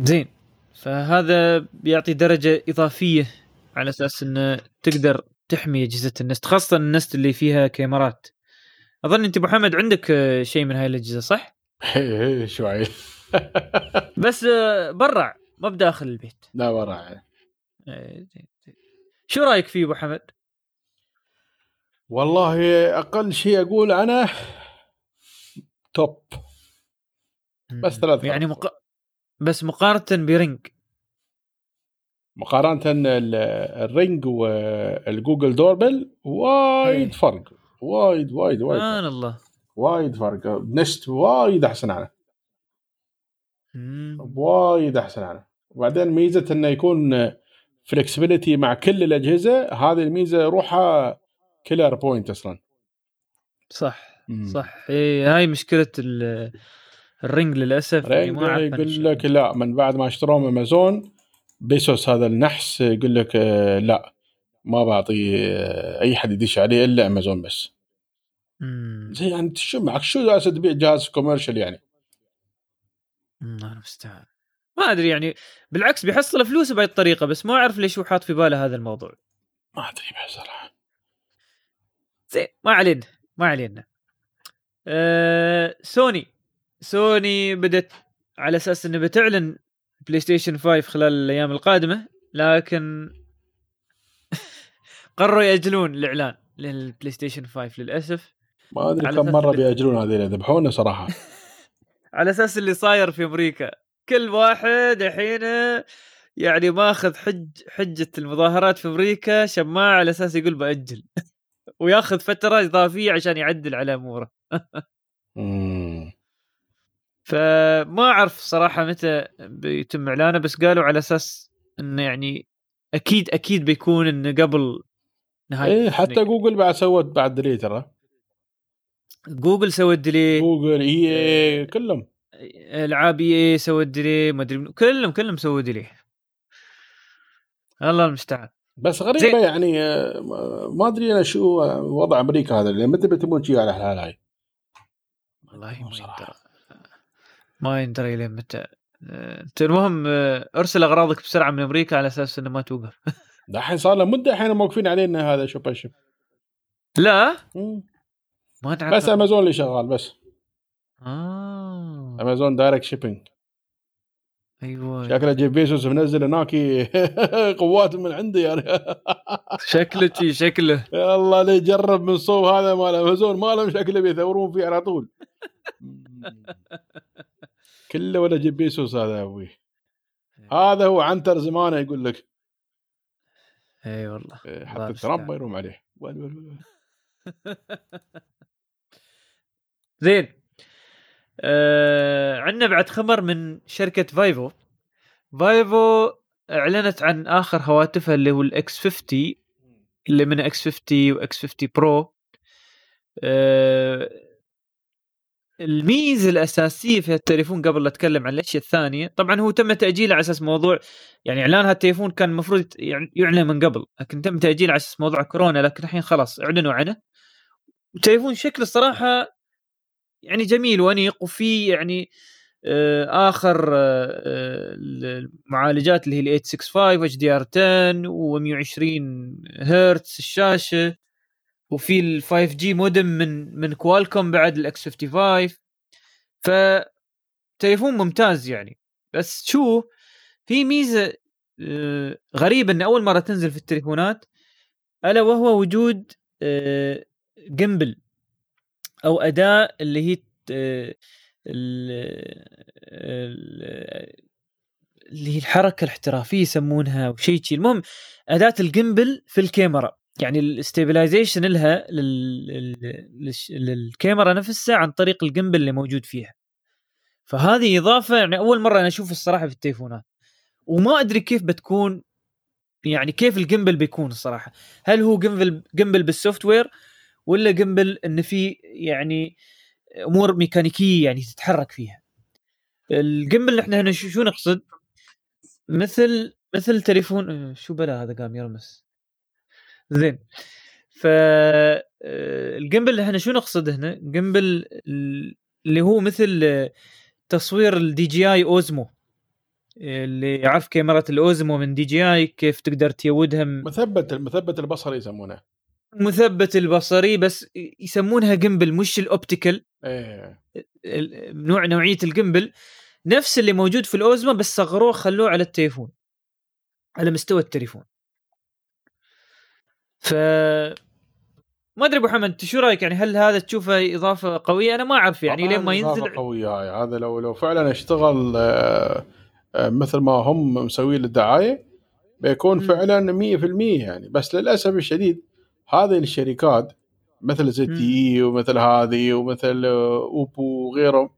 زين. فهذا بيعطي درجة إضافية على أساس انه تقدر تحمي أجهزة النست خاصة النست اللي فيها كاميرات أظن أنت أبو حمد عندك آه، شيء من هاي الأجهزة صح؟ إيه، شوي بس آه، برا ما بداخل البيت لا ورا آه،. شو رأيك فيه أبو حمد؟ والله أقل شيء أقول أنا top بس ثلاث يعني. مق... بس مقارنة برينج مقارنة ال- الرينج والجوجل doorbell وايد إيه. فرق وايد وايد وايد. سبحان الله وايد فرق نست وايد أحسن عنه. وايد أحسن عنه وبعدين ميزة إنه يكون flexibility مع كل الأجهزة هذه الميزة روحها killer point أصلا صح مم. صح إيه هاي مشكلة ال- الرينج للأسف ما عرفنا يقول. لك لا من بعد ما اشتروه من أمازون بيسوس هذا النحس يقول لك آه، لا ما بعطي آه، أي حد يدش عليه إلا أمازون بس. مم. زي يعني شو معك؟ شو جالس تبيع؟ جهاز commercial يعني. مم، أنا مستعان. ما أدري يعني بالعكس بيحصل فلوس بهاي الطريقة بس ما أعرف ليش هو حاط في باله هذا الموضوع. ما أدري بصراحه زين ما علينا ما علينا. أه سوني. سوني بدت على أساس إنه بتعلن بلاي ستيشن 5 خلال الأيام القادمة لكن قرروا يأجلون الإعلان للبلاي ستيشن 5 للأسف. ما أدري كم مرة بيأجلون هذه ذبحونا صراحة. على أساس اللي صاير في أمريكا. كل واحد الحين يعني ماخذ حج حجة المظاهرات في أمريكا شماعة على أساس يقول بأجل. وياخذ فترة إضافية عشان يعدل على أموره. فما أعرف صراحة متى بيتم إعلانه بس قالوا على أساس إنه يعني أكيد أكيد بيكون إنه قبل نهاية إيه حتى السنة. جوجل بعد سوت بعد delay ترى. جوجل سوت delay جوجل EA كلهم. ألعاب EA سوت delay ما أدري كلهم كلهم سووا delay الله المستعان. بس غريبة زين. يعني آه، ما- أدري أنا شو وضع أمريكا هذا اللي متى بيتمون شيء على الحال هاي؟ والله ما بصراحة. ما يندرى إلى متى. آه، انت المهم آه، أرسل أغراضك بسرعة من أمريكا على أساس إنه ما توقف. الحين صار له مدة الحين موقفين علينا هذا شوب شوب لا؟ مم. ما نعرف بس امازون اللي شغال بس. آه. امازون دايركت شيبينج أيوه شكله جيف بيسوس منزل هناك قوات من عنده يعني شكله شي شكله. الله اللي يجرب من صوب هذا مال امازون ما لهم شكله بيثورون فيه على طول. كله ولا جيف بيسوس هذا يا أبوي؟ هذا هو عنتر زمانه يقول لك. اي والله. إيه، الله حتى. ترامب ما يروم عليه. وين- وين- وين. زين. آه عندنا بعد خبر من شركة فيفو. فيفو أعلنت عن آخر هواتفها اللي هو ال X50 اللي من X50 و X50 Pro آه الميزة الأساسية في التليفون قبل لا أتكلم عن الأشياء الثانية طبعا هو تم تأجيله على أساس موضوع يعني إعلان هالتليفون كان المفروض يعني يعلن من قبل لكن تم تأجيله على أساس موضوع كورونا لكن الحين خلاص إعلنوا عنه. وتليفون شكله الصراحه يعني جميل وأنيق وفي يعني آه، آخر آه، آه، المعالجات اللي هي ال 865 HDR 10 و120 هرتز الشاشة. وفي ال 5 جي مودم من من كوالكوم بعد ال X55 ف تليفون ممتاز يعني. بس شو في ميزة آه، غريبة إن أول مرة تنزل في التليفونات ألا وهو وجود آه، gimbal أو أداة اللي هي آه، ال- ال- اللي هي الحركة الاحترافية يسمونها وشيء شي المهم أداة ال gimbal في الكاميرا. يعني ال stabilization لها للكاميرا نفسها عن طريق ال gimbal اللي موجود فيها. فهذه إضافة يعني أول مرة أنا أشوف الصراحة في التليفونات. وما أدري كيف بتكون يعني كيف ال gimbal بيكون الصراحة. هل هو gimbal gimbal بال software ولا gimbal إن في يعني أمور ميكانيكية يعني تتحرك فيها. ال gimbal إحنا هنا شو شو نقصد؟ مثل مثل تليفون آه، شو بلا هذا قام يرمس. زين. ف آه، ال gimbal إحنا شو نقصد هنا؟ gimbal ال- اللي هو مثل آه، تصوير ال DJI Osmo. اللي يعرف كاميرا ال Osmo من DJI كيف تقدر تيودها مثبت المثبت البصري يسمونه. مثبت البصري بس يسمونها gimbal مش ال optical إيه. نوع نوعية ال gimbal. نفس اللي موجود في ال Osmo بس صغروه خلوه على التليفون على مستوى التليفون. ف ما أدري أبو حمد أنت شو رأيك يعني؟ هل هذا تشوفه إضافة قوية؟ أنا ما أعرف يعني لين ما ينزل؟ قوية هاي. هذا لو لو فعلا اشتغل آه، آه، مثل ما هم مسوين الدعاية بيكون. فعلا 100% يعني. بس للأسف الشديد هذه الشركات مثل زد إي ومثل هذه ومثل آه، أوبو وغيرهم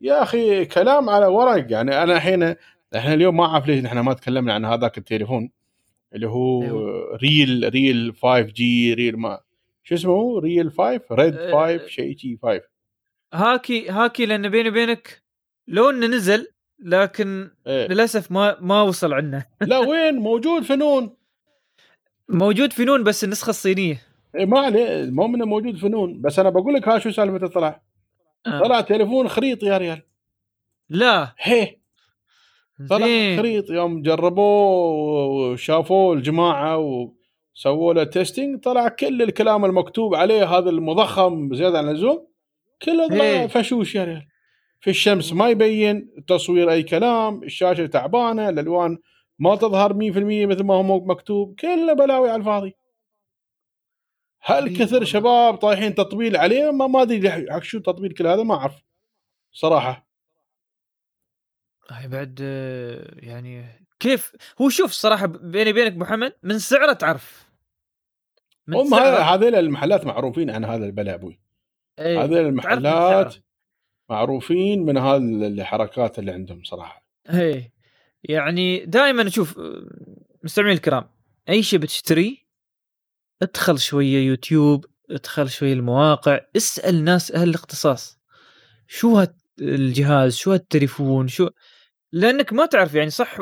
يا أخي كلام على ورق يعني. أنا الحين إحنا اليوم ما أعرف ليش نحن ما تكلمنا عن هذاك التليفون. اللي هو أيوه. ريل ريل 5 جي ريل ما شو اسمه ريل 5 ريد أه، 5 شيء شيء 5 هاكي هاكي لأن بيني وبينك لو انه نزل لكن إيه. للأسف ما ما وصل عنا لا وين؟ موجود فنون موجود في نون بس النسخة الصينية. إيه ما عليه مو منه موجود في نون بس أنا بقول لك ها شو سالفته طلع آه. طلع تليفون خريط يا ريال. لا. هي. طلع. خريط يوم جربوه وشافوه الجماعة وسووا له testing طلع كل الكلام المكتوب عليه هذا المضخم بزياده عن اللزوم كله إيه. فاشوش يا ريال في الشمس ما يبين التصوير أي كلام الشاشة تعبانة الألوان ما تظهر 100% مثل ما هو مكتوب كله بلاوي على الفاضي هل إيه كثر. شباب طايحين تطبيل عليه ما ما أدري حق شو التطبيل كل هذا ما أعرف صراحة هاي بعد آه، يعني كيف؟ هو شوف الصراحة بيني وبينك محمد من سعره تعرف. من هم هذيل المحلات معروفين عن هذا البلاء أبوي. إيه، هذيل المحلات. معروفين من هذه الحركات اللي عندهم صراحة. إيه يعني دائما أشوف مستمعين الكرام أي شيء بتشتريه ادخل شوية يوتيوب ادخل شوية المواقع اسأل ناس أهل الاختصاص شو هالجهاز شو هالتليفون؟ شو لأنك ما تعرف يعني صح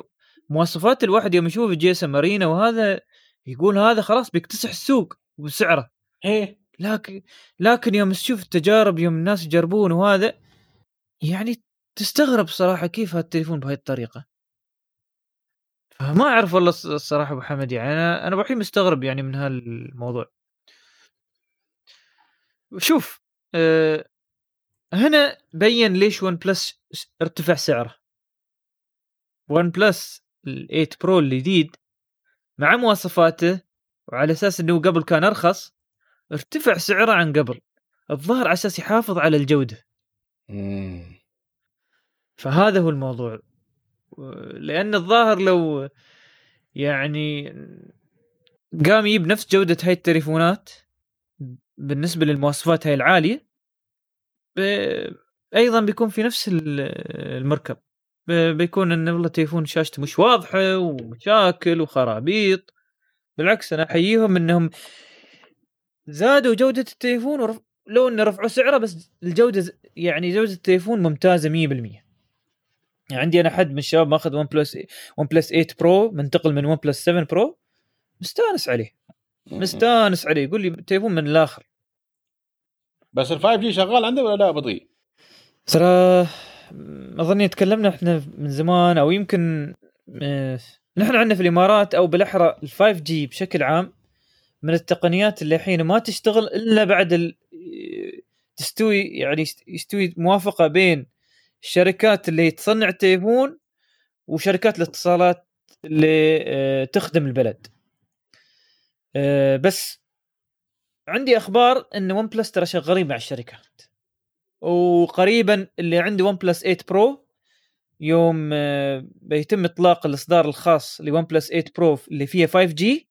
مواصفات الواحد يوم يشوف جيسون مارينا وهذا يقول هذا خلاص بيكتسح السوق بسعره إيه. لكن لكن يوم تشوف التجارب يوم الناس يجربون وهذا يعني تستغرب صراحة كيف هالتليفون بهاي الطريقة. فما أعرف والله الص- الصراحة أبو حمد يعني أنا أنا بحي مستغرب يعني من هالموضوع. شوف أه هنا بين ليش OnePlus ارتفع سعره. OnePlus ال 8 Pro الجديد مع مواصفاته وعلى أساس إنه قبل كان أرخص ارتفع سعره عن قبل. الظاهر على أساس يحافظ على الجودة. مم. فهذا هو الموضوع. لأن الظاهر لو يعني قام يجيب نفس جودة هاي التليفونات بالنسبة للمواصفات هاي العالية أيضا بيكون في نفس ال- المركب. بيكون انه والله تليفون شاشته مش واضحة ومشاكل وخرابيط. بالعكس أنا أحييهم إنهم زادوا جودة التليفون ورف... لو انه رفعوا سعره بس الجودة يعني جودة التليفون ممتازة 100% يعني عندي أنا حد من الشباب ماخذ OnePlus OnePlus 8 Pro منتقل من OnePlus 7 Pro مستانس عليه. مستانس عليه. يقول لي تليفون من الآخر. بس ال 5G شغال عنده ولا لا بطيء؟ ترى أظني تكلمنا إحنا من زمان أو يمكن آه، نحن عندنا في الإمارات أو بالأحرى ال 5G بشكل عام من التقنيات اللي الحين ما تشتغل إلا بعد ال... تستوي يعني يست- يستوي موافقة بين الشركات اللي تصنع التليفون وشركات الاتصالات اللي آه، تخدم البلد. آه، بس عندي أخبار إن OnePlus ترى شغالين مع الشركات. وقريبا اللي عنده OnePlus 8 Pro يوم آه، بيتم إطلاق الإصدار الخاص ل OnePlus 8 Pro اللي فيها 5G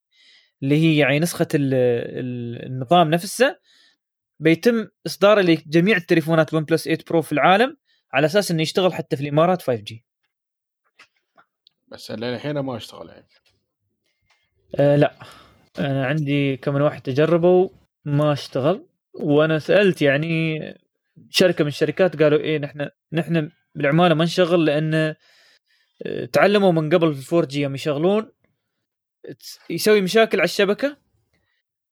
اللي هي يعني نسخة ال- ال- النظام نفسه. بيتم إصداره لجميع التليفونات OnePlus 8 Pro في العالم على أساس إنه يشتغل حتى في الإمارات 5G بس للحين ما اشتغل يعني آه لا. أنا عندي كم من واحد تجربوا ما اشتغل. وأنا سألت يعني شركة من الشركات قالوا إيه نحن نحن بالعماله ما نشغل لأن آه، تعلموا من قبل في 4 جي يوم يشغلون. يسوي مشاكل على الشبكة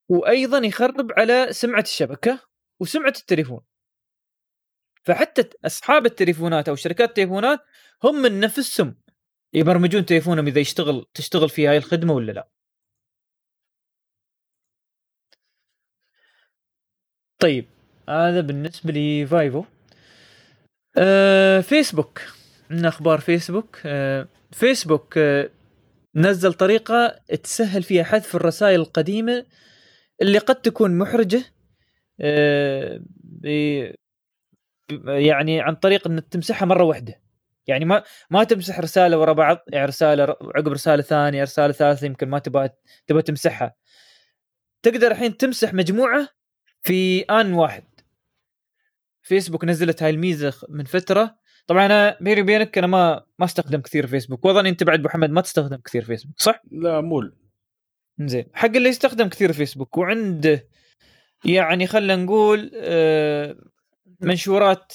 وأيضا يخرب على سمعة الشبكة وسمعة التليفون. فحتى أصحاب التليفونات أو شركات التليفونات هم من نفسهم يبرمجون تليفونهم إذا يشتغل تشتغل فيه هاي الخدمة ولا لا. طيب. هذا بالنسبة لي فايفو. آه فيسبوك. عندنا أخبار فيسبوك؟ آه فيسبوك آه نزل طريقة تسهل فيها حذف الرسائل القديمة اللي قد تكون محرجة يعني عن طريق إنك تمسحها مرة واحدة. يعني ما ما تمسح رسالة ورا بعض يعني رسالة عقب رسالة ثانية رسالة ثالثة يمكن ما تبغى تبغى تمسحها. تقدر الحين تمسح مجموعة في آن واحد. فيسبوك نزلت هاي الميزة من فترة. طبعا أنا بيني وبينك أنا ما ما استخدم كثير فيسبوك. وأظن أنت بعد أبو محمد ما تستخدم كثير فيسبوك صح؟ لا مول. زين حق اللي يستخدم كثير فيسبوك. وعنده يعني خلينا نقول آه، منشورات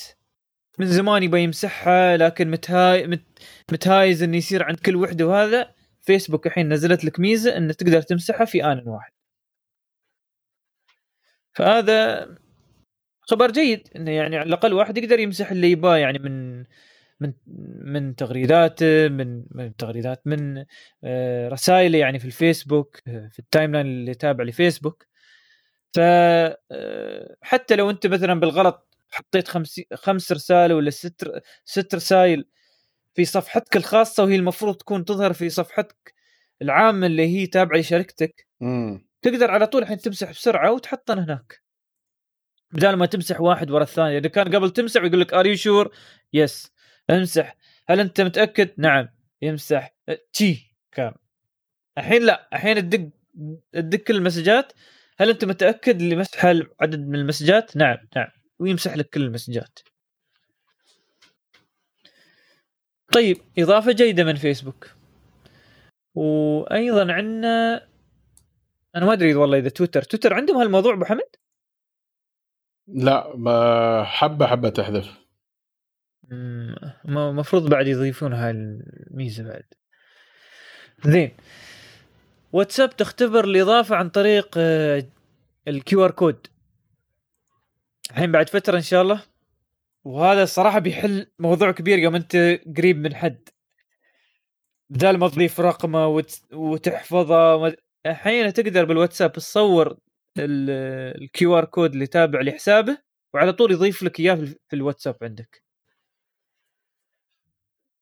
من زمان يبغى يمسحها لكن متهاي مت متهايز إنه يصير عند كل وحدة. وهذا فيسبوك الحين نزلت لك ميزة انه تقدر تمسحها في آن واحد. فهذا خبر جيد إنه يعني على الأقل واحد يقدر يمسح اللي يبغاه يعني من من من تغريداته من من تغريدات من آه، رسائله يعني في الفيسبوك في ال timeline اللي تابع لفيسبوك ف آه، حتى لو أنت مثلا بالغلط حطيت خمس خمس رسائل ولا ست ست رسائل في صفحتك الخاصة وهي المفروض تكون تظهر في صفحتك العامة اللي هي تابعة لشركتك. تقدر على طول الحين تمسح بسرعة وتحطن هناك بدال ما تمسح واحد ورا الثاني. إذا كان قبل تمسح يقول لك are you sure yes امسح. هل أنت متأكد? نعم. يمسح. جي كان. الحين لا. الحين تدق تدق كل المسجات. هل أنت متأكد لمسح عدد من المسجات؟ نعم. نعم. ويمسح لك كل المسجات. طيب. إضافة جيدة من فيسبوك. وأيضا عندنا أنا ما أدري والله إذا تويتر. تويتر عندهم هالموضوع أبو حمد؟ لا ما حبة حبة تحذف. المفروض بعد يضيفون هاي الميزة بعد. زين. واتساب تختبر الإضافة عن طريق ال QR code. الحين بعد فترة إن شاء الله. وهذا الصراحه بيحل موضوع كبير يوم أنت قريب من حد. بدال ما تضيف رقمه وت... وتحفظه الحين تقدر بالواتساب تصور ال QR code اللي تابع لحسابه وعلى طول يضيف لك إياه في الواتساب عندك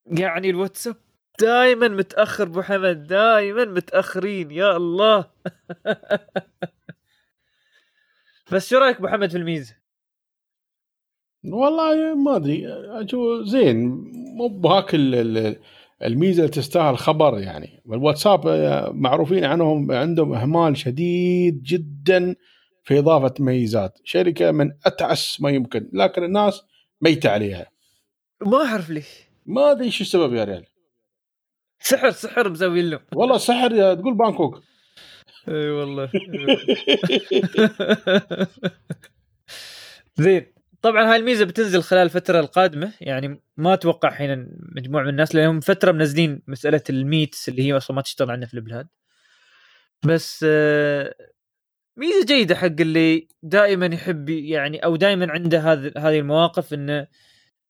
يعني الواتساب دائما متأخر أبو حمد دائما متأخرين يا الله بس شو رأيك أبو حمد في الميزة؟ والله ما أدري أشوف زين مو بهاك الميزة اللي تستاهل خبر يعني. والواتساب معروفين عنهم عندهم إهمال شديد جدا في إضافة ميزات. شركة من أتعس ما يمكن لكن الناس ميتة عليها. ما أعرف ليش. ما أدري إيش السبب يا ريال. سحر سحر مسوي لهم. والله سحر يا تقول بانكوك. إي والله. زين. طبعا هاي الميزة بتنزل خلال الفترة القادمة يعني ما أتوقع الحين مجموعة من الناس لأنهم فترة منزلين مسألة الميتس اللي هي أصلا ما تشتغل عندنا في البلاد بس آه، ميزة جيدة حق اللي دائما يحب يعني أو دائما عنده هذه هذه المواقف إنه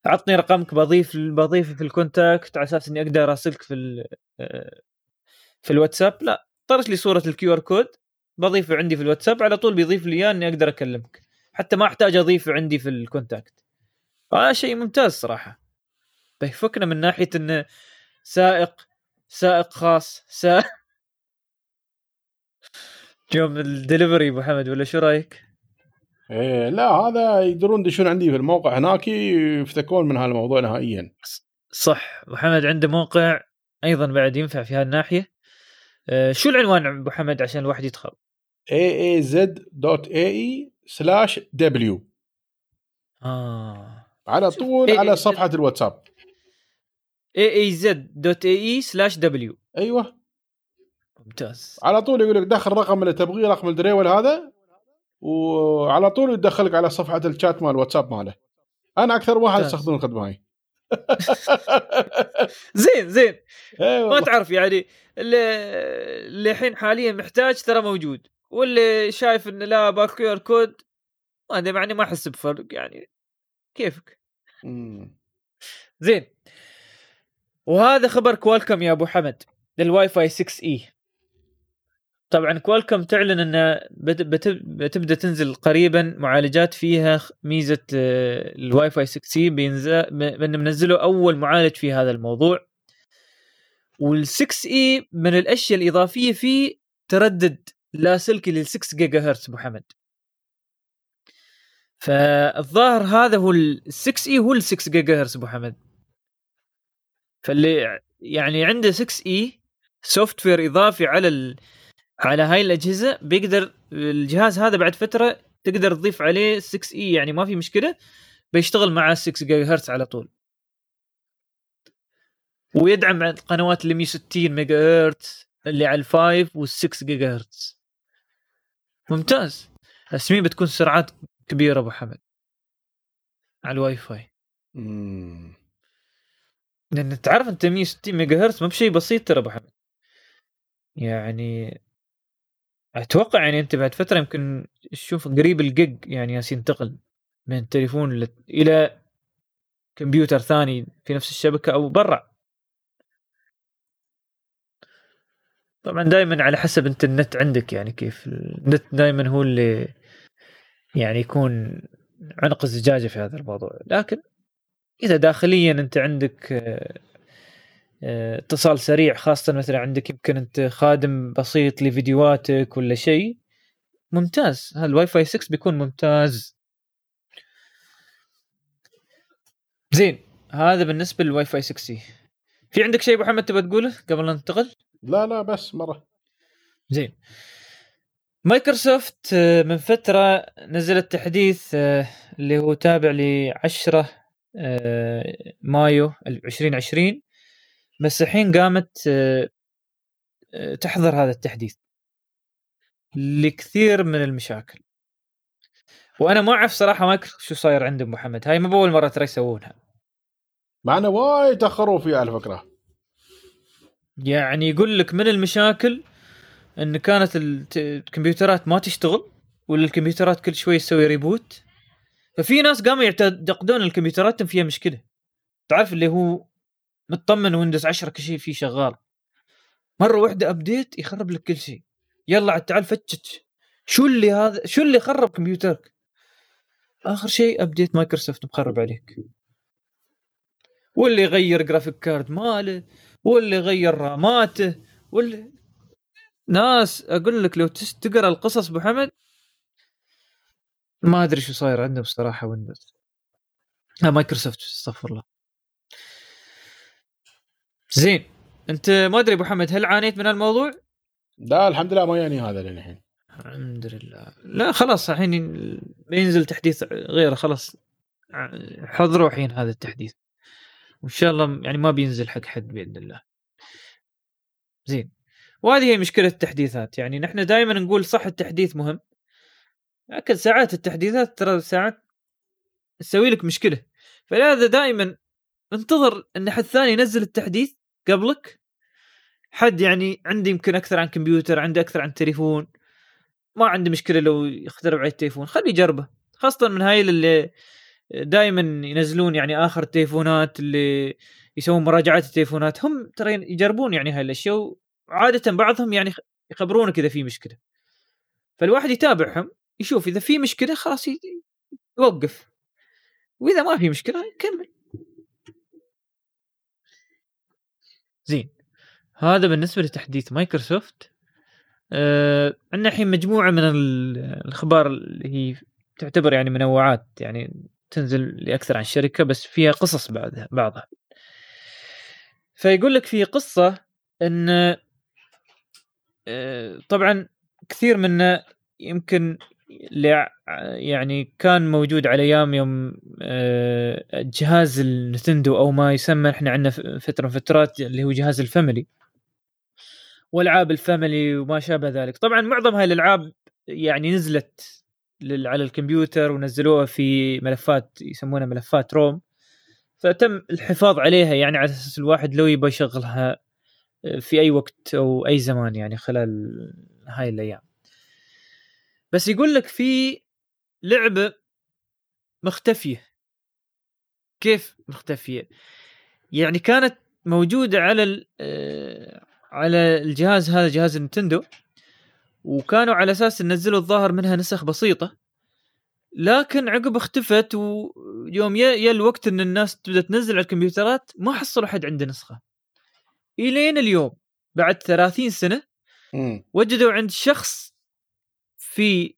عطني رقمك بضيف بضيفه في ال contact على أساس إني أقدر أراسلك في آه، في الواتساب. لا طرش لي صورة ال QR code بضيفه عندي في الواتساب على طول بيضيف لي إياه إني أقدر أكلمك. حتى ما أحتاج اضيفه عندي في ال contact هذا شيء ممتاز صراحة. بيفكنا من ناحية انه سائق سائق خاص سائق. يوم الدليفري أبو حمد ولا شو رأيك؟ إيه لا هذا يقدرون يدشون عندي في الموقع هناك يفتكون من هذا الموضوع نهائيا صح. أبو حمد عنده موقع أيضا بعد ينفع في هالناحية. أه شو العنوان أبو حمد عشان الواحد يدخل؟ Aaz.ae slash W. آه. على طول على صفحة الواتساب. aaz.ae slash W. أيوه. ممتاز. على طول يقول لك دخل الرقم اللي تبغيه رقم الدريول هذا وعلى طول يدخلك على صفحة الشات مال الواتساب ماله. أنا أكثر واحد استخدم الخدمة هاي. زين زين. ما تعرف يعني اللي الحين حاليا محتاج ترى موجود. واللي شايف إنه لا ب QR code ما ادري يعني ما أحس بفرق يعني. كيفك؟ زين. وهذا خبر Qualcomm يا أبو حمد للواي فاي 6 إي. طبعا Qualcomm تعلن إن بتبدأ تنزل قريبا معالجات فيها ميزة آه، الواي فاي 6 اي بان منزلوا أول معالج في هذا الموضوع. وال 6E من الأشياء الإضافية فيه تردد لاسلكي لل 6 جيجا هرتز أبو حمد. فالظاهر هذا هو ال 6E هو ال 6 جيجا هرتز أبو حمد. فاللي يعني عنده 6E software إضافي على ال... على هاي الأجهزة بيقدر الجهاز هذا بعد فترة تقدر تضيف عليه 6E يعني ما في مشكلة بيشتغل مع 6 جيجا هرتز على طول. ويدعم القنوات اللي 160 ميجا هرتز اللي على ال five وال6 جيجا هرتز ممتاز. اسمين بتكون سرعات كبيرة أبو حمد. على الواي فاي لأن تعرف أنت 160 ميجا هرتز ما بشيء بسيط ترى أبو حمد. يعني أتوقع يعني أنت بعد فترة يمكن تشوف قريب الجيج يعني ياس ينتقل من تليفون إلى كمبيوتر ثاني في نفس الشبكة أو برا. طبعا دائما على حسب أنت النت عندك يعني كيف. النت دائما هو اللي يعني يكون عنق الزجاجة في هذا الموضوع. لكن إذا داخليا أنت عندك اتصال سريع خاصة مثلا عندك يمكن أنت خادم بسيط لفيديوهاتك ولا شيء ممتاز. الواي فاي 6 بيكون ممتاز. زين هذا بالنسبة للواي فاي 6 سي. في عندك شيء أبو حمد تبغى تقوله قبل لا ننتقل؟ لا لا بس مرة. زين. مايكروسوفت آه، من فترة نزلت تحديث آه، اللي هو تابع ل 10 آه، مايو 2020 بس الحين قامت تحظر هذا التحديث لكثير من المشاكل. وأنا ما أعرف صراحة مايكروسوفت شو صاير عندهم أبو حمد. هاي ما بأول مرة ترى يسوونها. معنا وايد تاخروا فيها على فكرة. يعني يقول لك من المشاكل إن كانت الكمبيوترات ما تشتغل ولا الكمبيوترات كل شوي تسوي reboot ففي ناس قاموا يعتقدون الكمبيوترات فيها مشكلة. تعرف اللي هو مطمن ويندوز 10 كل شيء فيه شغال. مرة واحدة update يخرب لك كل شيء. يلا عاد تعال فتش. شو اللي هذا شو اللي خرب كمبيوترك؟ آخر شيء update مايكروسوفت مخرب عليك. واللي يغير graphic card ماله؟ واللي يغير راماته واللي ناس أقول لك لو تقرأ القصص أبو حمد ما أدري شو صاير عندهم الصراحه ويندوز لا مايكروسوفت استغفر الله. زين أنت ما أدري أبو حمد هل عانيت من الموضوع؟ لا الحمد لله ما يعني هذا للحين. الحمد لله. لا خلاص الحين بينزل تحديث غيره خلاص. حضروا الحين هذا التحديث. وإن شاء الله يعني ما بينزل حق حد بإذن الله. زين. وهذه هي مشكلة التحديثات. يعني نحن دائما نقول صح التحديث مهم. لكن ساعات التحديثات ترى ساعات تسوي لك مشكلة. فلهذا دائما انتظر إن حد ثاني ينزل التحديث قبلك. حد يعني عندي يمكن أكثر عن كمبيوتر عنده أكثر عن تليفون. ما عندي مشكلة لو يخترب على التليفون. خليه يجربه. خاصة من هاي اللي دائما ينزلون يعني آخر التليفونات اللي يسوون مراجعات التليفونات. هم ترى يجربون يعني هاي الأشياء وعادة بعضهم يعني يخبرونك اذا في مشكلة. فالواحد يتابعهم يشوف إذا في مشكلة خلاص يوقف. وإذا ما في مشكلة يكمل. زين. هذا بالنسبة لتحديث مايكروسوفت. آه عندنا الحين مجموعة من الأخبار اللي هي تعتبر يعني منوعات يعني تنزل لأكثر عن شركة بس فيها قصص بعدها بعضها. فيقول لك في قصة إن آه، طبعا كثير منا يمكن يعني كان موجود على أيام يوم آه، جهاز النتندو أو ما يسمى إحنا عندنا فترة من فترات اللي هو جهاز الفاميلي. والعاب ال family وما شابه ذلك. طبعا معظم هاي الألعاب يعني نزلت على الكمبيوتر ونزلوها في ملفات يسمونها ملفات ROM. فتم الحفاظ عليها يعني على أساس الواحد لو يبغى يشغلها في أي وقت أو أي زمان يعني خلال هاي الأيام. بس يقول لك في لعبة مختفية. كيف مختفية؟ يعني كانت موجودة على آه، على الجهاز هذا جهاز النتندو وكانوا على أساس ننزلوا الظاهر منها نسخ بسيطة. لكن عقب اختفت ويوم يا الوقت إن الناس تبدأ تنزل على الكمبيوترات ما حصلوا حد عنده نسخة. إلين اليوم بعد 30 سنة وجدوا عند شخص في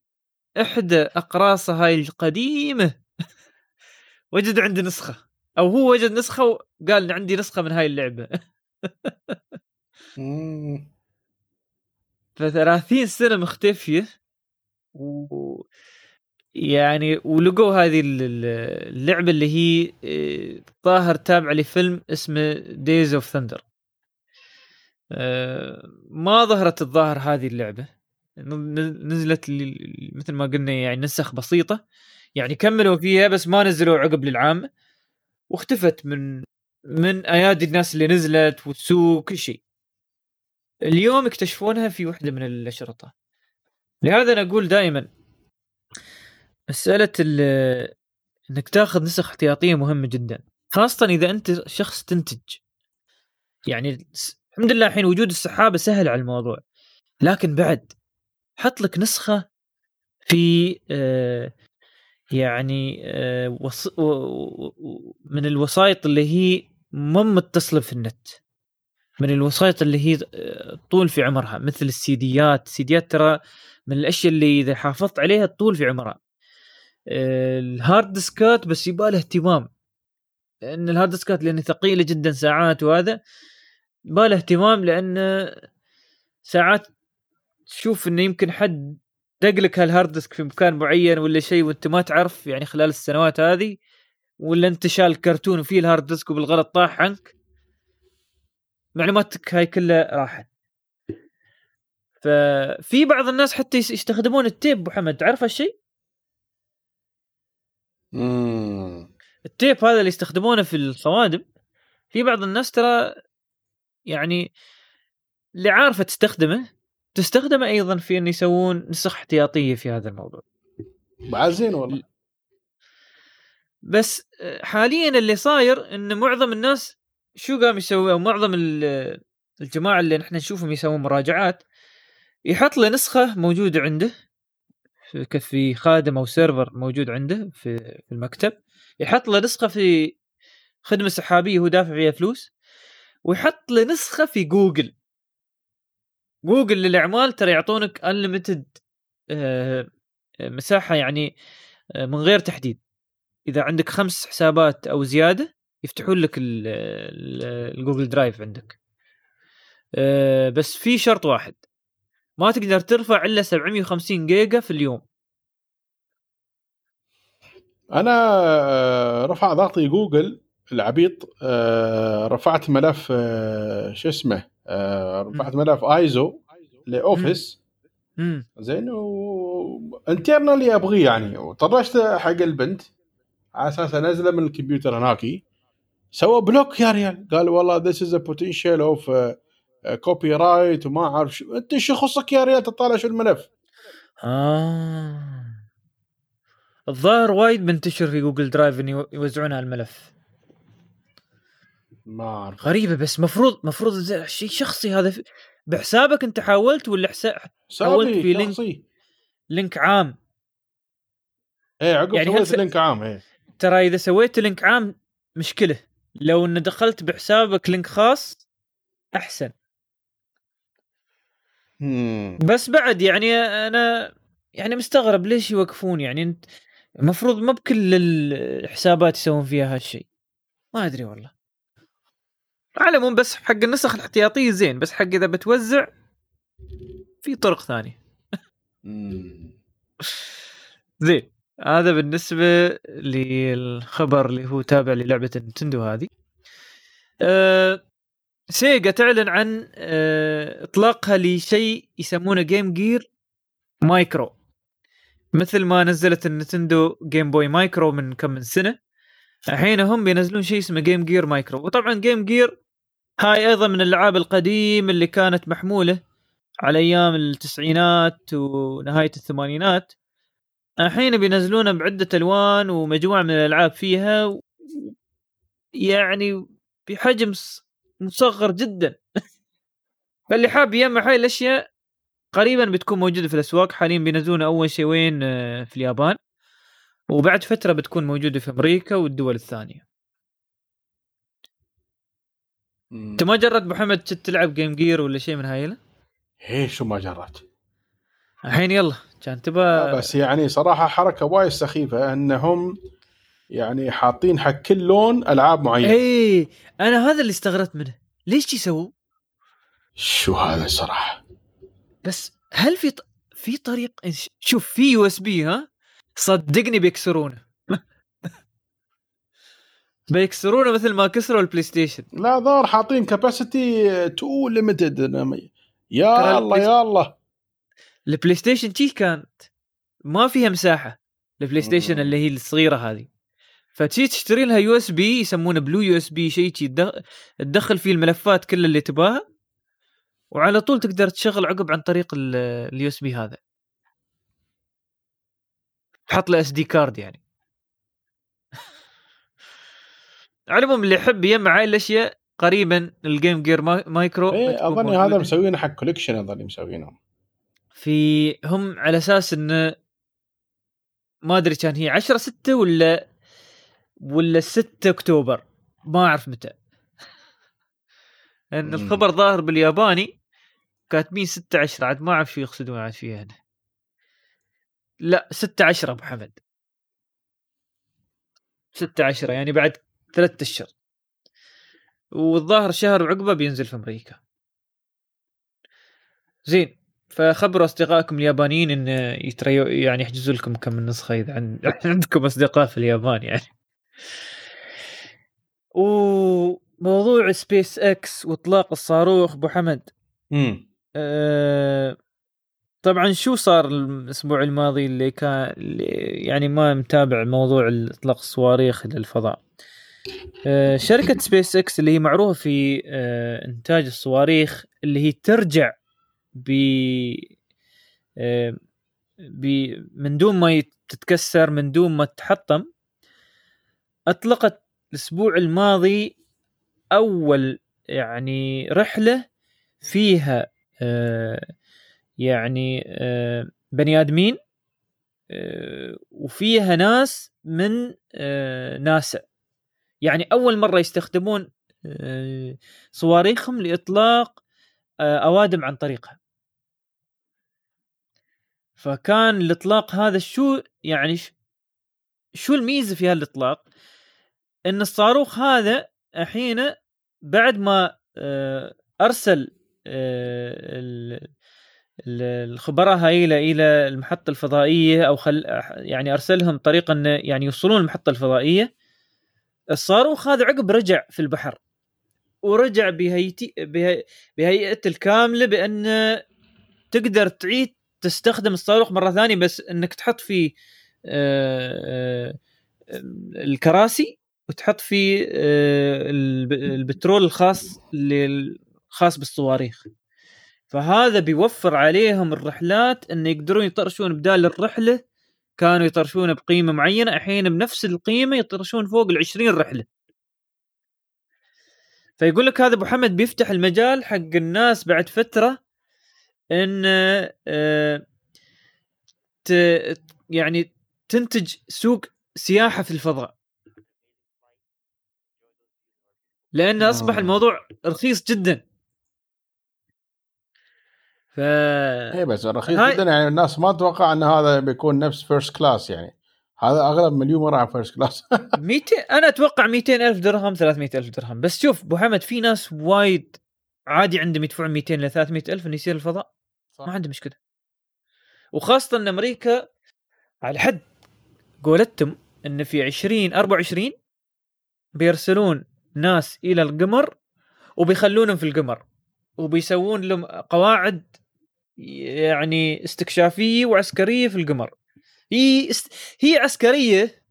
إحدى أقراصه هاي القديمة. وجدوا عنده نسخة أو هو وجد نسخة وقال عندي نسخة من هاي اللعبة. ف 30 سنة مختفية و يعني ولقوا هذه اللعبة اللي هي آه، ظاهر تابعة لفيلم اسمه Days of Thunder ما ظهرت الظاهر هذه اللعبة. نزلت مثل ما قلنا يعني نسخ بسيطة. يعني كملوا فيها بس ما نزلوا عقب للعامه واختفت من من أيادي الناس اللي نزلت والسوق كل شيء. اليوم اكتشفونها في واحدة من الأشرطة. لهذا أنا أقول دائما مسألة إنك تاخذ نسخ احتياطية مهمة جدا خاصه إذا أنت شخص تنتج. يعني الحمد لله الحين وجود السحابة سهل على الموضوع لكن بعد حط لك نسخة في آه يعني آه، وص... و... من الوسائط اللي هي مو متصلة في النت. من الوسائط اللي هي آه، طول في عمرها مثل السيديات. السيديات ترى من الأشياء اللي إذا حافظت عليها طول في عمرها. آه، ال hard disk ات بس يباله اهتمام. لأن ال hard disk ات لأن ثقيله جدا ساعات وهذا يباله اهتمام لأن ساعات تشوف إنه يمكن حد دق لك هال hard disk في مكان معين ولا شيء وأنت ما تعرف يعني خلال السنوات هذه ولا انت شال كرتون وفيه ال hard disk وبالغلط طاح عنك. معلوماتك هاي كلها راحت. ففي بعض الناس حتى يستخدمون ال tape أبو حمد تعرف هالشيء؟ التيب هذا اللي يستخدمونه في الصوادم في بعض الناس ترى يعني اللي عارفة تستخدمه تستخدمه أيضا في إن يسوون نسخ احتياطية في هذا الموضوع. بعد زين والله. بس حاليا اللي صاير إن معظم الناس شو قام يسوي؟ أو معظم الجماعة اللي نحن نشوفهم يسوون مراجعات يحط له نسخة موجودة عنده في خادم أو server موجود عنده في المكتب يحط له نسخة في خدمة سحابية هو دافع فيها فلوس ويحط له نسخة في جوجل. جوجل للأعمال ترى يعطونك unlimited آه، مساحة يعني آه، من غير تحديد. إذا عندك خمس حسابات أو زيادة يفتحون لك ال Google Drive عندك. آه، بس في شرط واحد. ما تقدر ترفع إلا 750 جيجا في اليوم. أنا رفع ضغطي جوجل العبيط رفعت ملف شو اسمه رفعت ملف ISO ل Office. زين و internally أبغيه يعني. وطرشت حق البنت. على أساس أنزله من الكمبيوتر هناكي. سوى block يا ريال. قال والله this is potential of copyright وما أعرف شو. أنت شو خصك يا ريال تطالع شو الملف؟ آه. الظاهر وايد منتشر في Google Drive ان يوزعون الملف ما أعرف. غريبة بس مفروض مفروض شيء شخصي هذا في... بحسابك أنت حاولت ولا حساب حاولت في link شخصي. link عام؟ إيه عقب يعني سويت link عام إيه. ترى إذا سويت link عام مشكلة. لو إن دخلت بحسابك link خاص أحسن. بس بعد يعني أنا يعني مستغرب ليش يوقفون؟ يعني أنت المفروض ما بكل الحسابات يسوون فيها هالشيء. ما أدري والله. على العموم بس حق النسخ الاحتياطية زين بس حق إذا بتوزع في طرق ثانية. زين. هذا بالنسبة للخبر اللي هو تابع للعبة نتندو هذه. أه سيجا تعلن عن أه إطلاقها لشيء يسمونه Game Gear Micro مثل ما نزلت النتندو Game Boy Micro من كم من سنة الحين هم بينزلون شيء اسمه Game Gear Micro وطبعا Game Gear هاي أيضا من الألعاب القديمة اللي كانت محمولة على أيام التسعينات ونهاية الثمانينات. الحين بينزلونها بعدة ألوان ومجموعة من الألعاب فيها يعني بحجم مصغر جدا. فاللي حاب يجمع هاي الأشياء قريبا بتكون موجودة في الأسواق. حاليا بينزلونها أول شيء وين؟ آه، في اليابان. وبعد فترة بتكون موجودة في أمريكا والدول الثانية. أنت ما جربت محمد تلعب Game Gear ولا شيء من هاي إيه شو ما جربت. الحين يلا. كان تبى بس يعني صراحة حركة وايد سخيفة إنهم يعني حاطين حق كل لون ألعاب معينة. إي أنا هذا اللي استغربت منه. ليش يسووا شو هذا صراحة؟ بس هل في ط... في طريق شوف في USB ها؟ صدقني بيكسرونه. بيكسرونه مثل ما كسروا البلاي ستيشن لا ظهر حاطين capacity too limited يا الله يا الله. البلاي ستيشن تي كانت ما فيها مساحة البلاي ستيشن اللي هي الصغيرة هذه. فتجي تشتري لها USB يسمونه blue USB شيء تدخل فيه الملفات كل اللي تباها وعلى طول تقدر تشغل عقب عن طريق ال USB هذا. تحط له SD card يعني. على العموم اللي يحب يجمع هاي الأشياء قريبا ال Game Gear Micro إيه اظن هذا مسوينه حق collection اظن مسوينه في هم على أساس إنه ما أدري كان هي 10 6 ولا ولا 6 أكتوبر ما أعرف متى. مم. الخبر ظاهر بالياباني كاتبين 6 10 عاد ما أعرف شو يقصدون عاد فيها هنا. لا 6 10 أبو حمد. 6 10 يعني بعد ثلاثة أشهر. والظاهر شهر وعقبه بينزل في أمريكا. زين. فخبروا أصدقائكم اليابانيين إن يتريو يعني يحجزوا لكم كم نسخة إذا عند... عندكم أصدقاء في اليابان يعني. وموضوع سبيس إكس وإطلاق الصاروخ أبو حمد. امم أه... طبعا شو صار الأسبوع الماضي اللي كان اللي يعني ما متابع موضوع إطلاق الصواريخ للفضاء أه... شركة سبيس إكس اللي هي معروفة في أه... إنتاج الصواريخ اللي هي ترجع ب آه، ب من دون ما تتكسر من دون ما تتحطم. أطلقت الأسبوع الماضي أول يعني رحلة فيها آه، يعني آه، بني آدمين وفيها ناس من ناسا. يعني أول مرة يستخدمون صواريخهم لإطلاق أوادم عن طريقها. فكان الإطلاق هذا شو يعني شو الميزة في هالإطلاق؟ إن الصاروخ هذا الحين بعد ما آه، أرسل آه، ال- ال- الخبراء هاي إلى المحطة الفضائية أو خل يعني أرسلهم طريقه انه يعني يوصلون المحطة الفضائية الصاروخ هذا عقب رجع في البحر ورجع بهيئته الكاملة بأن تقدر تعيد تستخدم الصاروخ مرة ثانية بس إنك تحط فيه آه، آه، الكراسي وتحط فيه آه، الب- البترول الخاص الخاص بالصواريخ. فهذا بيوفر عليهم الرحلات انه يقدرون يطرشون بدال الرحلة كانوا يطرشون بقيمة معينة الحين بنفس القيمة يطرشون فوق ال 20 رحلة. فيقول لك هذا أبو حمد بيفتح المجال حق الناس بعد فترة إن آه، ت- يعني تنتج سوق سياحة في الفضاء. لأن أصبح آه. الموضوع رخيص جدا. ف اي بس رخيص هاي- جدا يعني الناس ما تتوقع إن هذا بيكون نفس first class يعني هذا أغلى مليون مرة عن first class 200 أنا أتوقع 200 ألف درهم 300 ألف درهم. بس شوف أبو حمد في ناس وايد عادي عندهم يدفعون 200 ل 300 ألف إنه يصير الفضاء. ما عنده مشكلة. وخاصة إن أمريكا على حد قولتهم إن في 2024 بيرسلون ناس إلى القمر وبيخلونهم في القمر وبيسوون لهم قواعد يعني استكشافية وعسكرية في القمر. هي است... هي عسكرية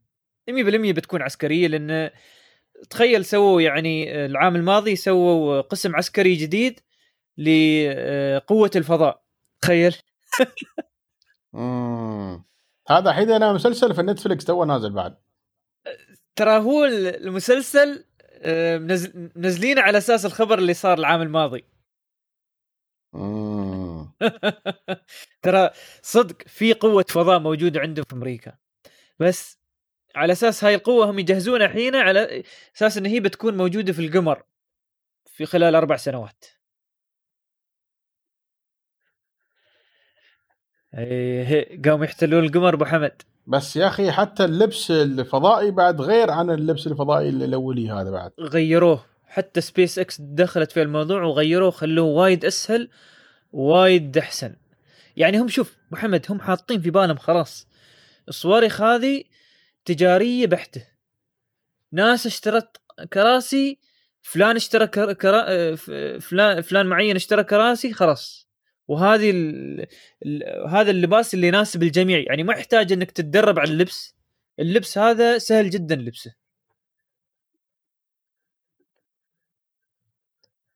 100% بتكون عسكرية لأن تخيل سووا يعني العام الماضي سووا قسم عسكري جديد لقوه الفضاء. تخيل. هذا الحين أنا مسلسل في نتفلكس تو نازل بعد. ترى هو المسلسل آه، منزل- منزلينه على أساس الخبر اللي صار العام الماضي. ترى صدق في قوة فضاء موجودة عندهم في أمريكا. بس على أساس هاي القوة هم يجهزونها الحين على أساس إن هي بتكون موجودة في القمر في خلال أربع سنوات. قاموا يحتلون القمر أبو حمد. بس يا أخي حتى اللبس الفضائي بعد غير عن اللبس الفضائي الأولي هذا بعد. غيروه. حتى سبيس إكس دخلت في الموضوع وغيروه خلوه وايد أسهل وايد أحسن. يعني هم شوف محمد هم حاطين في بالهم خلاص. الصواريخ هذه تجارية بحتة. ناس اشترت كراسي فلان اشترى كر... كرا... آه، فلان فلان معين اشترى كراسي خلاص. وهذه ال... ال... هذا اللباس اللي يناسب الجميع. يعني ما يحتاج إنك تتدرب على اللبس. اللبس هذا سهل جدا لبسه.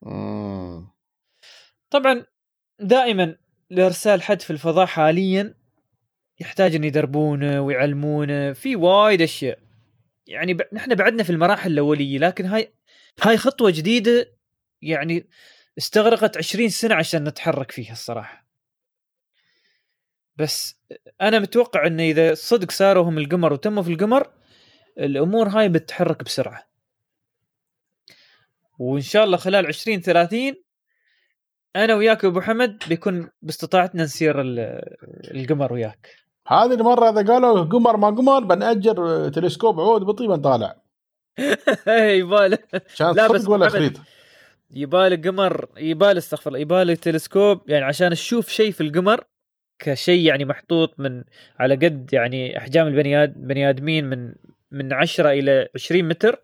مم. طبعا دائما لإرسال حد في الفضاء حاليا يحتاج ان يدربونه ويعلمونه. في وايد أشياء. يعني ب... نحن بعدنا في المراحل الأولية لكن هاي هاي خطوة جديدة يعني استغرقت 20 سنة عشان نتحرك فيها الصراحة. بس أنا متوقع انه إذا صدق صاروا هم القمر وتموا في القمر الأمور هاي بتتحرك بسرعة. وإن شاء الله خلال 20 30 أنا وياك أبو حمد بيكون باستطاعتنا نسير القمر وياك. هذه المرة إذا قالوا قمر ما قمر بنأجر تلسكوب عود بطيء بنطالع يباله لا بس ولا خريط يبالي قمر يبالي استغفر الله يبالي تلسكوب يعني عشان تشوف شيء في القمر كشيء يعني محطوط من على قد يعني أحجام البني آدم بني آدمين من من 10 إلى 20 متر.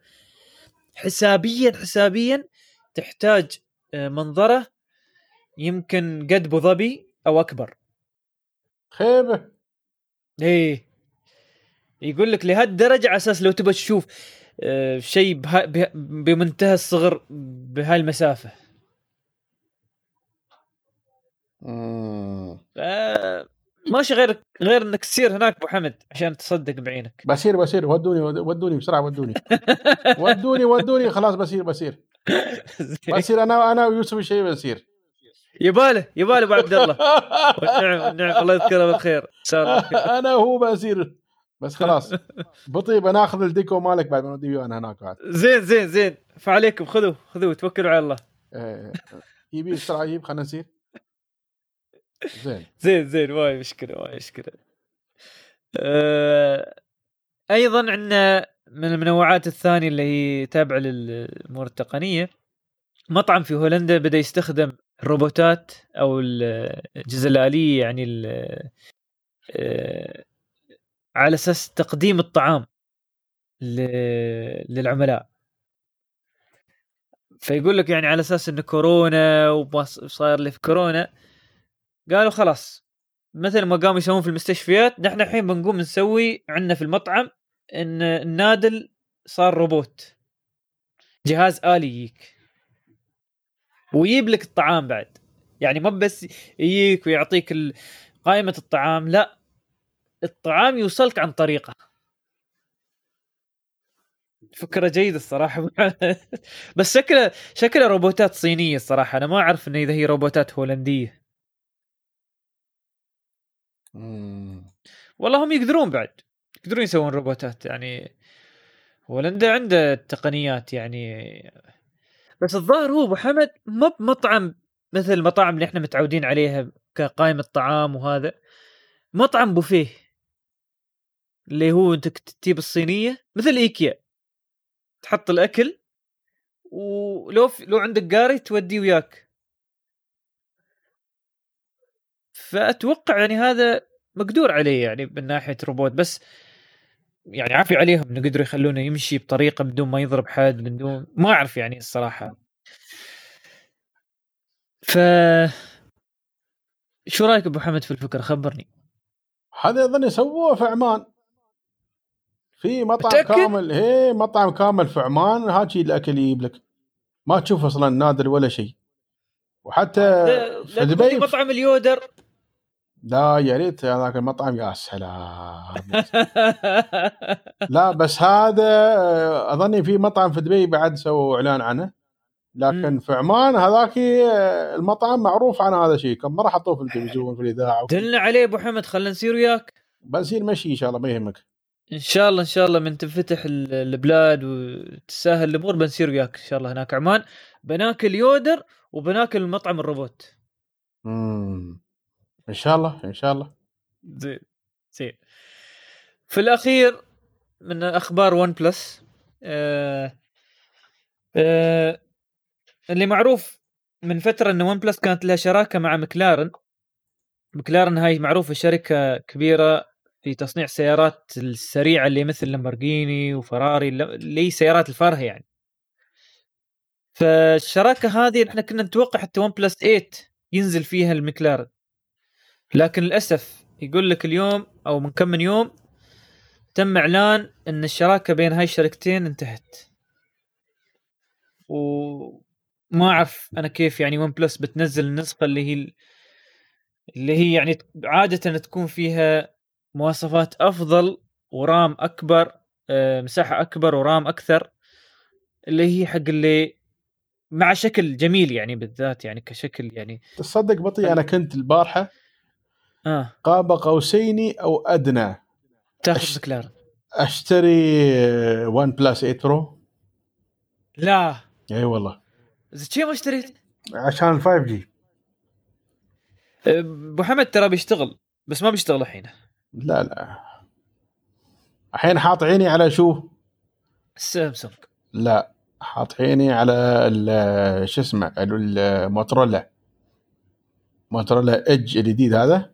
حسابيا حسابيا تحتاج آه، منظرة يمكن قد أبو ظبي أو أكبر. خيبة. إيه. يقول لك لهالدرجه على أساس لو تبغى تشوف آه، شيء بمنتهى الصغر بهاي المسافة. ماشي غير غير إنك تصير هناك أبو حمد عشان تصدق بعينك. بسير بسير. ودوني ودوني بسرعة ودوني. ودوني ودوني. خلاص بسير بسير. بسير. أنا أنا ويوسف الشيء بسير يباله يباله ابو عبد الله. والنعم والنعم الله يذكره بالخير. أنا وهو بسير بس خلاص. بطيء بناخذ الديكو مالك بعد ما نوديه أنا هناك بعد. زين زين زين. فعليكم خذوا خذوا توكلوا على الله. إيه، يبي بسرعة يجيب خلينا نسير زين. زين زين. واي مشكلة واي مشكلة. أه أيضا عندنا من المنوعات الثانية اللي هي تابعة للامور التقنية. مطعم في هولندا بدأ يستخدم الروبوتات أو الأجهزة الآلية يعني أه على أساس تقديم الطعام للعملاء. فيقول لك يعني على أساس انه كورونا وصاير لي في كورونا قالوا خلاص مثل ما قاموا يسوون في المستشفيات نحن الحين بنقوم نسوي عندنا في المطعم إن النادل صار روبوت جهاز آلي يجيك. ويجيب لك الطعام بعد. يعني ما بس يجيك ويعطيك قائمة الطعام لا. الطعام يوصلك عن طريقه. فكرة جيدة الصراحة. بس شكله شكله روبوتات صينية الصراحة. أنا ما أعرف إن إذا هي روبوتات هولندية. والله هم يقدرون بعد. يقدرون يسوون روبوتات يعني هولندا عنده تقنيات يعني بس الظاهر هو أبو حمد ما بمطعم مثل المطاعم اللي إحنا متعودين عليها كقائمة طعام وهذا. مطعم بوفيه. اللي هو أنت تجيب الصينية مثل إيكيا. تحط الأكل ولو لو عندك قاري توديه وياك. فأتوقع يعني هذا مقدور عليه يعني من ناحية روبوت. بس يعني عافي عليهم إنه قدروا يخلونه يمشي بطريقة بدون ما يضرب حد بدون ما أعرف يعني الصراحة. ف شو رأيك أبو حمد في الفكرة؟ خبرني. هذا أظن يسووه في عمان. في مطعم متأكد؟ كامل هي مطعم كامل في عمان هاتي الأكل يجيب لك. ما تشوف أصلا نادر ولا شيء. وحتى في دبي مطعم اليودر. لا يا ريت هذاك المطعم يا سلام لا بس هذا أظني في مطعم في دبي بعد سووا إعلان عنه. لكن م. في عمان هذاك المطعم معروف عن هذا الشيء. كم مرة حطوه في التلفزيون في الإذاعة دلنا عليه أبو حمد خلينا نسير وياك. بنسير مشي إن شاء الله ما يهمك. إن شاء الله إن شاء الله من تنفتح البلاد وتسهل الأمور بنسير وياك إن شاء الله هناك. عمان بناكل يودر وبناكل مطعم الروبوت. امم إن شاء الله إن شاء الله. زين زين. في الأخير من أخبار ون بلس آه آه اللي معروف من فترة إن OnePlus كانت لها شراكة مع McLaren McLaren هاي معروفة شركة كبيرة في تصنيع السيارات السريعة اللي مثل Lamborghini و Ferrari اللي سيارات الفارهه يعني. فالشراكة هذه إحنا كنا نتوقع حتى OnePlus 8 ينزل فيها المكلارن لكن للأسف يقول لك اليوم أو من كم من يوم تم إعلان إن الشراكة بين هاي الشركتين انتهت. وما أعرف أنا كيف يعني ون بلس بتنزل النسخة اللي هي اللي هي يعني عادة تكون فيها مواصفات أفضل ورام أكبر آه، مساحة أكبر ورام أكثر اللي هي حق اللي مع شكل جميل يعني بالذات يعني كشكل يعني تصدق بطي أنا كنت البارحة آه. قاب قوسين أو أدنى. تاخذ مكلارن أشتري OnePlus 8 Pro. لا. إي والله. شي ما اشتريت؟ عشان ال 5G أبو حمد ترى بيشتغل بس ما بيشتغل الحين. لا لا. الحين حاط عيني على شو؟ سامسونج. لا حاط عيني على شو اسمه ال- ال Motorola Motorola Edge الجديد هذا.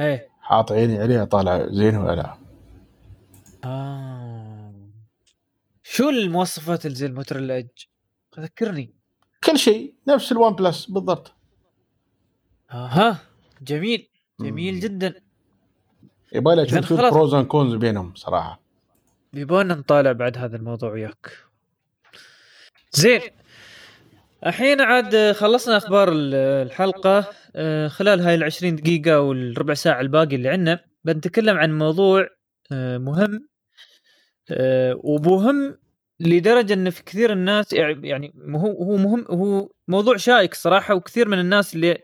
إيه. حاط عيني عليه طالع زين ولا لا. آه. شو المواصفات اللي زي ال Motorola Edge؟ ذكرني. كل شيء نفس ال OnePlus بالضبط. أها جميل. جميل مم. جدا. يبغى لي أشوف. pros and cons بينهم صراحة. يبغانا نطالع بعد هذا الموضوع وياك. زين. الحين عاد خلصنا أخبار ال- الحلقة. آه، خلال هاي العشرين دقيقة والربع ساعة الباقي اللي عندنا بنتكلم عن موضوع آه، مهم. آه، ومهم لدرجة إن في كثير الناس يعني هو هو مهم هو موضوع شائك صراحة وكثير من الناس اللي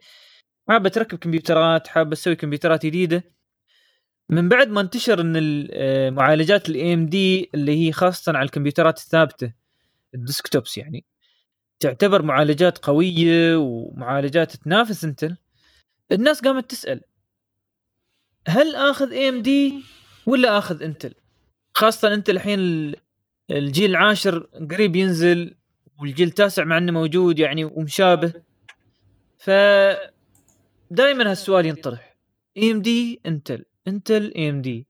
حابة تركب كمبيوترات حابة تسوي كمبيوترات جديدة. من بعد ما انتشر إن ال- معالجات ال AMD اللي هي خاصة على الكمبيوترات الثابتة ال desktops يعني. تعتبر معالجات قوية ومعالجات تنافس Intel الناس قامت تسأل هل آخذ AMD ولا آخذ Intel؟ خاصة انت الحين ال- الجيل العاشر قريب ينزل والجيل التاسع مع انه موجود يعني ومشابه. ف دائما هالسؤال ينطرح. اي ام دي انتل. انتل اي ام دي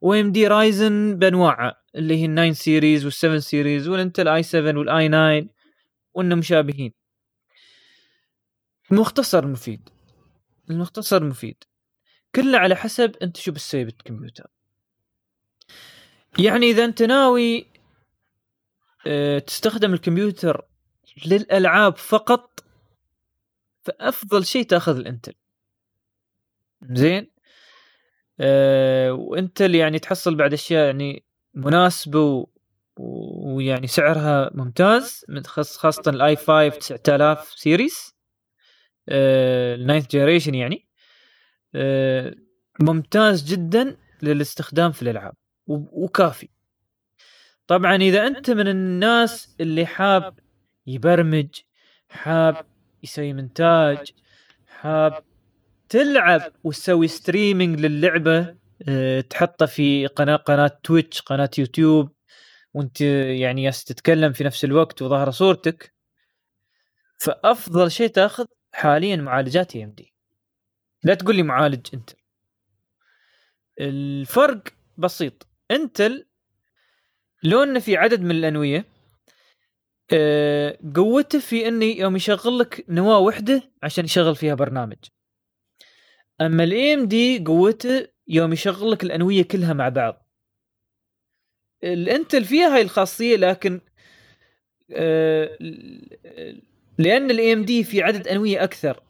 واي ام دي رايزن بانواعها اللي هي ال 9 series وال 7 series وال Intel i7 وال i9 وانه مشابهين. المختصر مفيد. المختصر مفيد. كله على حسب أنت شو بتسوي بالكمبيوتر. يعني إذا أنت ناوي آه، تستخدم الكمبيوتر للألعاب فقط فأفضل شيء تأخذ ال Intel. زين؟ آه و Intel يعني تحصل بعد أشياء يعني مناسبة و- ويعني سعرها ممتاز من خاص خاصة ال i5 9000 series ال ninth generation يعني. آه ممتاز جدا للاستخدام في الألعاب وكافي. طبعا إذا أنت من الناس اللي حاب يبرمج حاب يسوي مونتاج حاب تلعب وتسوي streaming للعبة أه، تحطه في قناه قناة Twitch قناة يوتيوب وانت يعني تتكلم في نفس الوقت وظاهره صورتك فأفضل شيء تاخذ حاليا معالجات AMD لا تقول لي معالج Intel الفرق بسيط. Intel لو انه في عدد من الأنوية أه، قوته في انه يوم يشغل لك نواة واحدة عشان يشغل فيها برنامج. أما ال AMD قوته يوم يشغل لك الأنوية كلها مع بعض. ال Intel فيها هاي الخاصية لكن آه، لأن ال AMD في عدد أنوية أكثر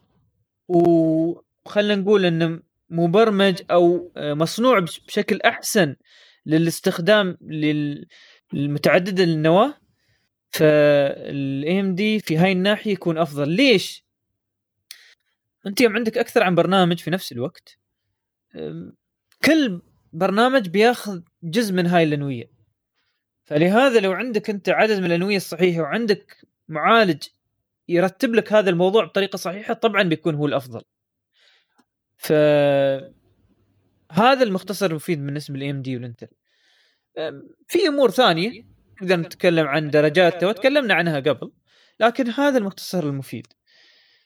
وخلنا نقول انه مبرمج أو آه، مصنوع بش- بشكل أحسن للاستخدام لل- المتعدده للنواه فال AMD في هاي الناحية يكون أفضل ليش؟ أنت يوم عندك أكثر عن برنامج في نفس الوقت كل برنامج بياخذ جزء من هاي الأنوية فلهذا لو عندك أنت عدد من الأنوية الصحيحة وعندك معالج يرتب لك هذا الموضوع بطريقة صحيحة طبعا بيكون هو الأفضل. ف هذا المختصر المفيد بالنسبة للاي ام دي والإنتل. في أمور ثانية نقدر نتكلم عن درجاتها وتكلمنا عنها قبل لكن هذا المختصر المفيد.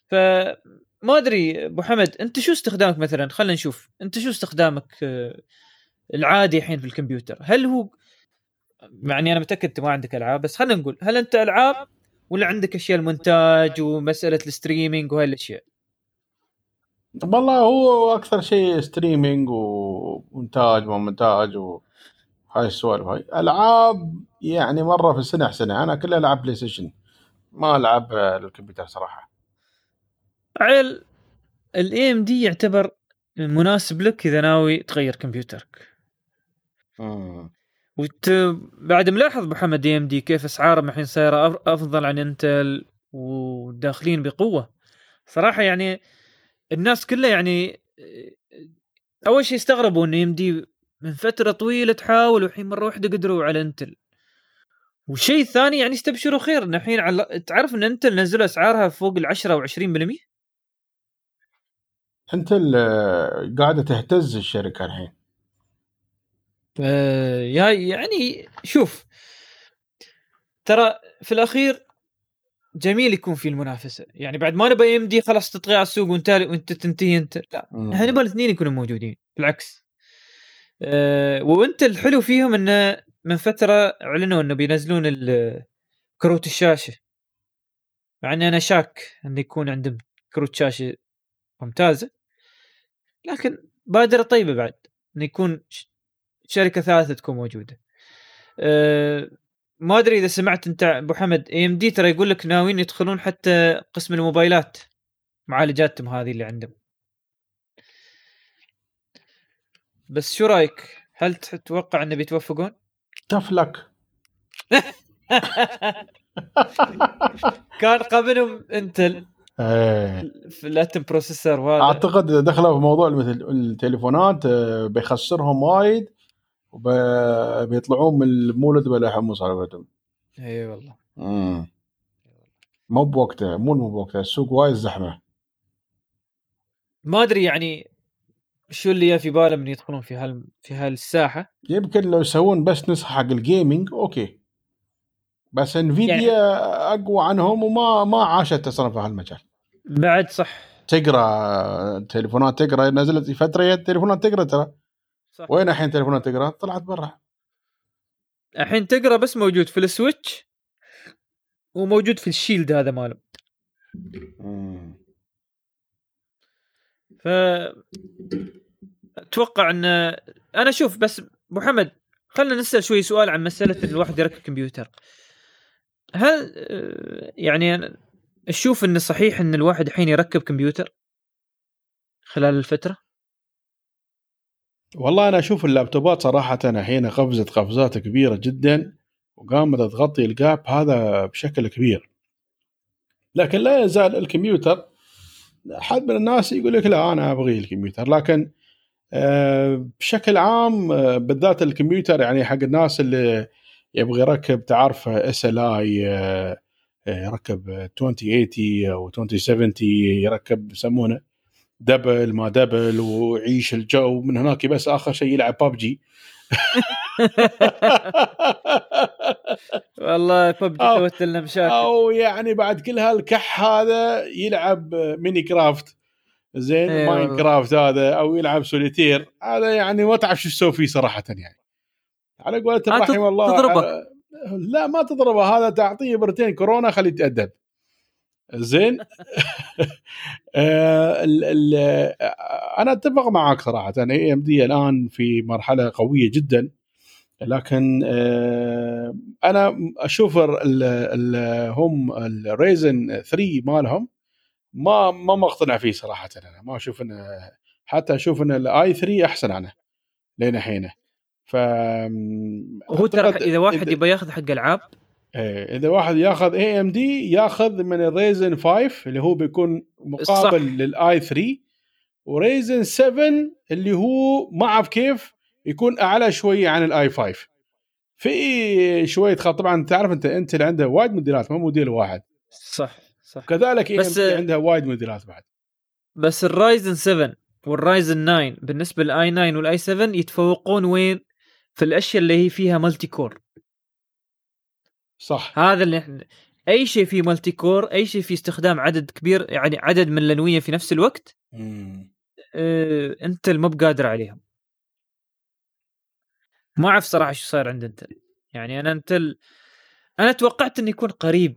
ف ما أدري أبو حمد أنت شو استخدامك مثلا؟ خلينا نشوف. أنت شو استخدامك آه، العادي الحين في الكمبيوتر؟ هل هو يعني أنا متاكد إنت ما عندك ألعاب بس خلينا نقول هل أنت ألعاب ولا عندك أشياء المونتاج ومسألة ال streaming وهاي الأشياء؟ والله هو أكثر شيء streaming ومونتاج ومونتاج وهاي السوالف هاي. ألعاب يعني مرة في السنة سنه أنا كلها ألعاب PlayStation ما ألعب الكمبيوتر صراحة. عيل ال AMD يعتبر مناسب لك إذا ناوي تغير كمبيوترك. مم. وانت بعد ملاحظ محمد AMD كيف أسعارهم الحين صايره أفضل عن Intel وداخلين بقوة. صراحة يعني الناس كلها يعني أول شيء استغربوا ان AMD من فترة طويلة تحاول والحين مرة واحدة قدروا على Intel. والشيء الثاني يعني استبشروا خير إن الحين على... تعرف إن Intel نزلوا أسعارها فوق ال 10 أو 20% إنتل آه، قاعدة تهتز الشركة الحين. يعني شوف ترى في الأخير جميل يكون في المنافسة. يعني بعد ما نبغى إم دي خلاص تطغي على السوق وانت وانت تنتهي انت. لا إحنا نبغى الاثنين يكونوا موجودين بالعكس. أه وانت الحلو فيهم إنه من فترة أعلنوا إنه بينزلون كروت الشاشة. مع اني أنا شاك انه يكون عندهم كروت شاشة ممتازة. لكن بادرة طيبة بعد. إنه يكون شركة ثالثة تكون موجودة. أه ما أدري إذا سمعت أنت أبو حمد اي ام دي ترى يقول لك ناويين يدخلون حتى قسم الموبايلات معالجاتهم هذه اللي عندهم. بس شو رأيك؟ هل تتوقع انه بيتوفقون؟ تف لك كان قبلهم انتل إيه. في الاتم بروسيسور وهذا أعتقد دخلوا في موضوع التليفونات آه، بيخسرهم وايد. وبيطلعون من المولد بلا حمص على قولتهم إي والله. امم مو بوقته مو مو بوقته السوق وايد زحمة. ما أدري يعني شو اللي في بالهم من يدخلون في هال في هالساحة. يمكن لو يسوون بس نسخة حق ال gaming okay. بس Nvidia يعني... أقوى عنهم وما ما عاشت أصلا في هالمجال. بعد صح. تقرأ تليفونات Tegra نزلت فترة تليفونات Tegra ترى. صح. وين الحين تليفونات Tegra؟ طلعت برا. الحين Tegra بس موجود في ال Switch. وموجود في ال Shield هذا ماله ف أتوقع إن أنا أشوف بس ابو حمد خلينا نسأل شوي سؤال عن مسألة الواحد يركب كمبيوتر. هل يعني أنا أشوف انه صحيح إن الواحد الحين يركب كمبيوتر خلال الفترة؟ والله أنا أشوف اللابتوبات صراحة الحين قفزت قفزات كبيرة جدا وقامت تغطي الجاب هذا بشكل كبير. لكن لا يزال الكمبيوتر حد من الناس يقول لك لا أنا أبغي الكمبيوتر. لكن آه، بشكل عام آه، بالذات الكمبيوتر يعني حق الناس اللي يبغى يركب تعرف SLI يركب 2080 أو 2070 يركب يسمونه. double ما double ويعيش الجو من هناك بس آخر شيء يلعب ببجي والله ببجي سوت لنا مشاكل أو يعني بعد كل هالكح هذا يلعب Minecraft زين أيوة. Minecraft هذا أو يلعب سوليتير هذا يعني ما تعرف شو تسوي فيه صراحة يعني. على قولة الرحيم والله تضربه. لا ما تضربه هذا تعطيه مرتين كورونا خليه يتأدب. زين؟ آه، أنا أتفق معك صراحة. AMD الآن في مرحلة قوية جدا. لكن آه، أنا أشوف هم ال Ryzen 3 مالهم ما ما مقتنع فيه صراحة. أنا ما أشوف إنه حتى أشوف إن ال i3 أحسن عنه لين الحين ف هو ترى إذا واحد يبغى ياخذ حق ألعاب إيه إذا واحد ياخذ AMD ياخذ من ال Ryzen 5 اللي هو بيكون مقابل لل i3 و Ryzen 7 اللي هو ما أعرف كيف يكون أعلى شوية عن ال i5 في شوية خط طبعا تعرف أنت انت اللي عنده وايد موديلات مو موديل واحد. صح صح. كذلك بس عندها وايد موديلات بعد. بس ال Ryzen 7 وال Ryzen 9 بالنسبة لل i9 وال i7 يتفوقون وين؟ في الأشياء اللي هي فيها multi-core صح. هذا اللي إحنا أي شيء فيه multi-core أي شيء فيه استخدام عدد كبير يعني عدد من الانويه في نفس الوقت آه أنت مو بقادر عليهم. ما أعرف صراحة شو صاير عند Intel يعني أنا Intel أنا توقعت إنه يكون قريب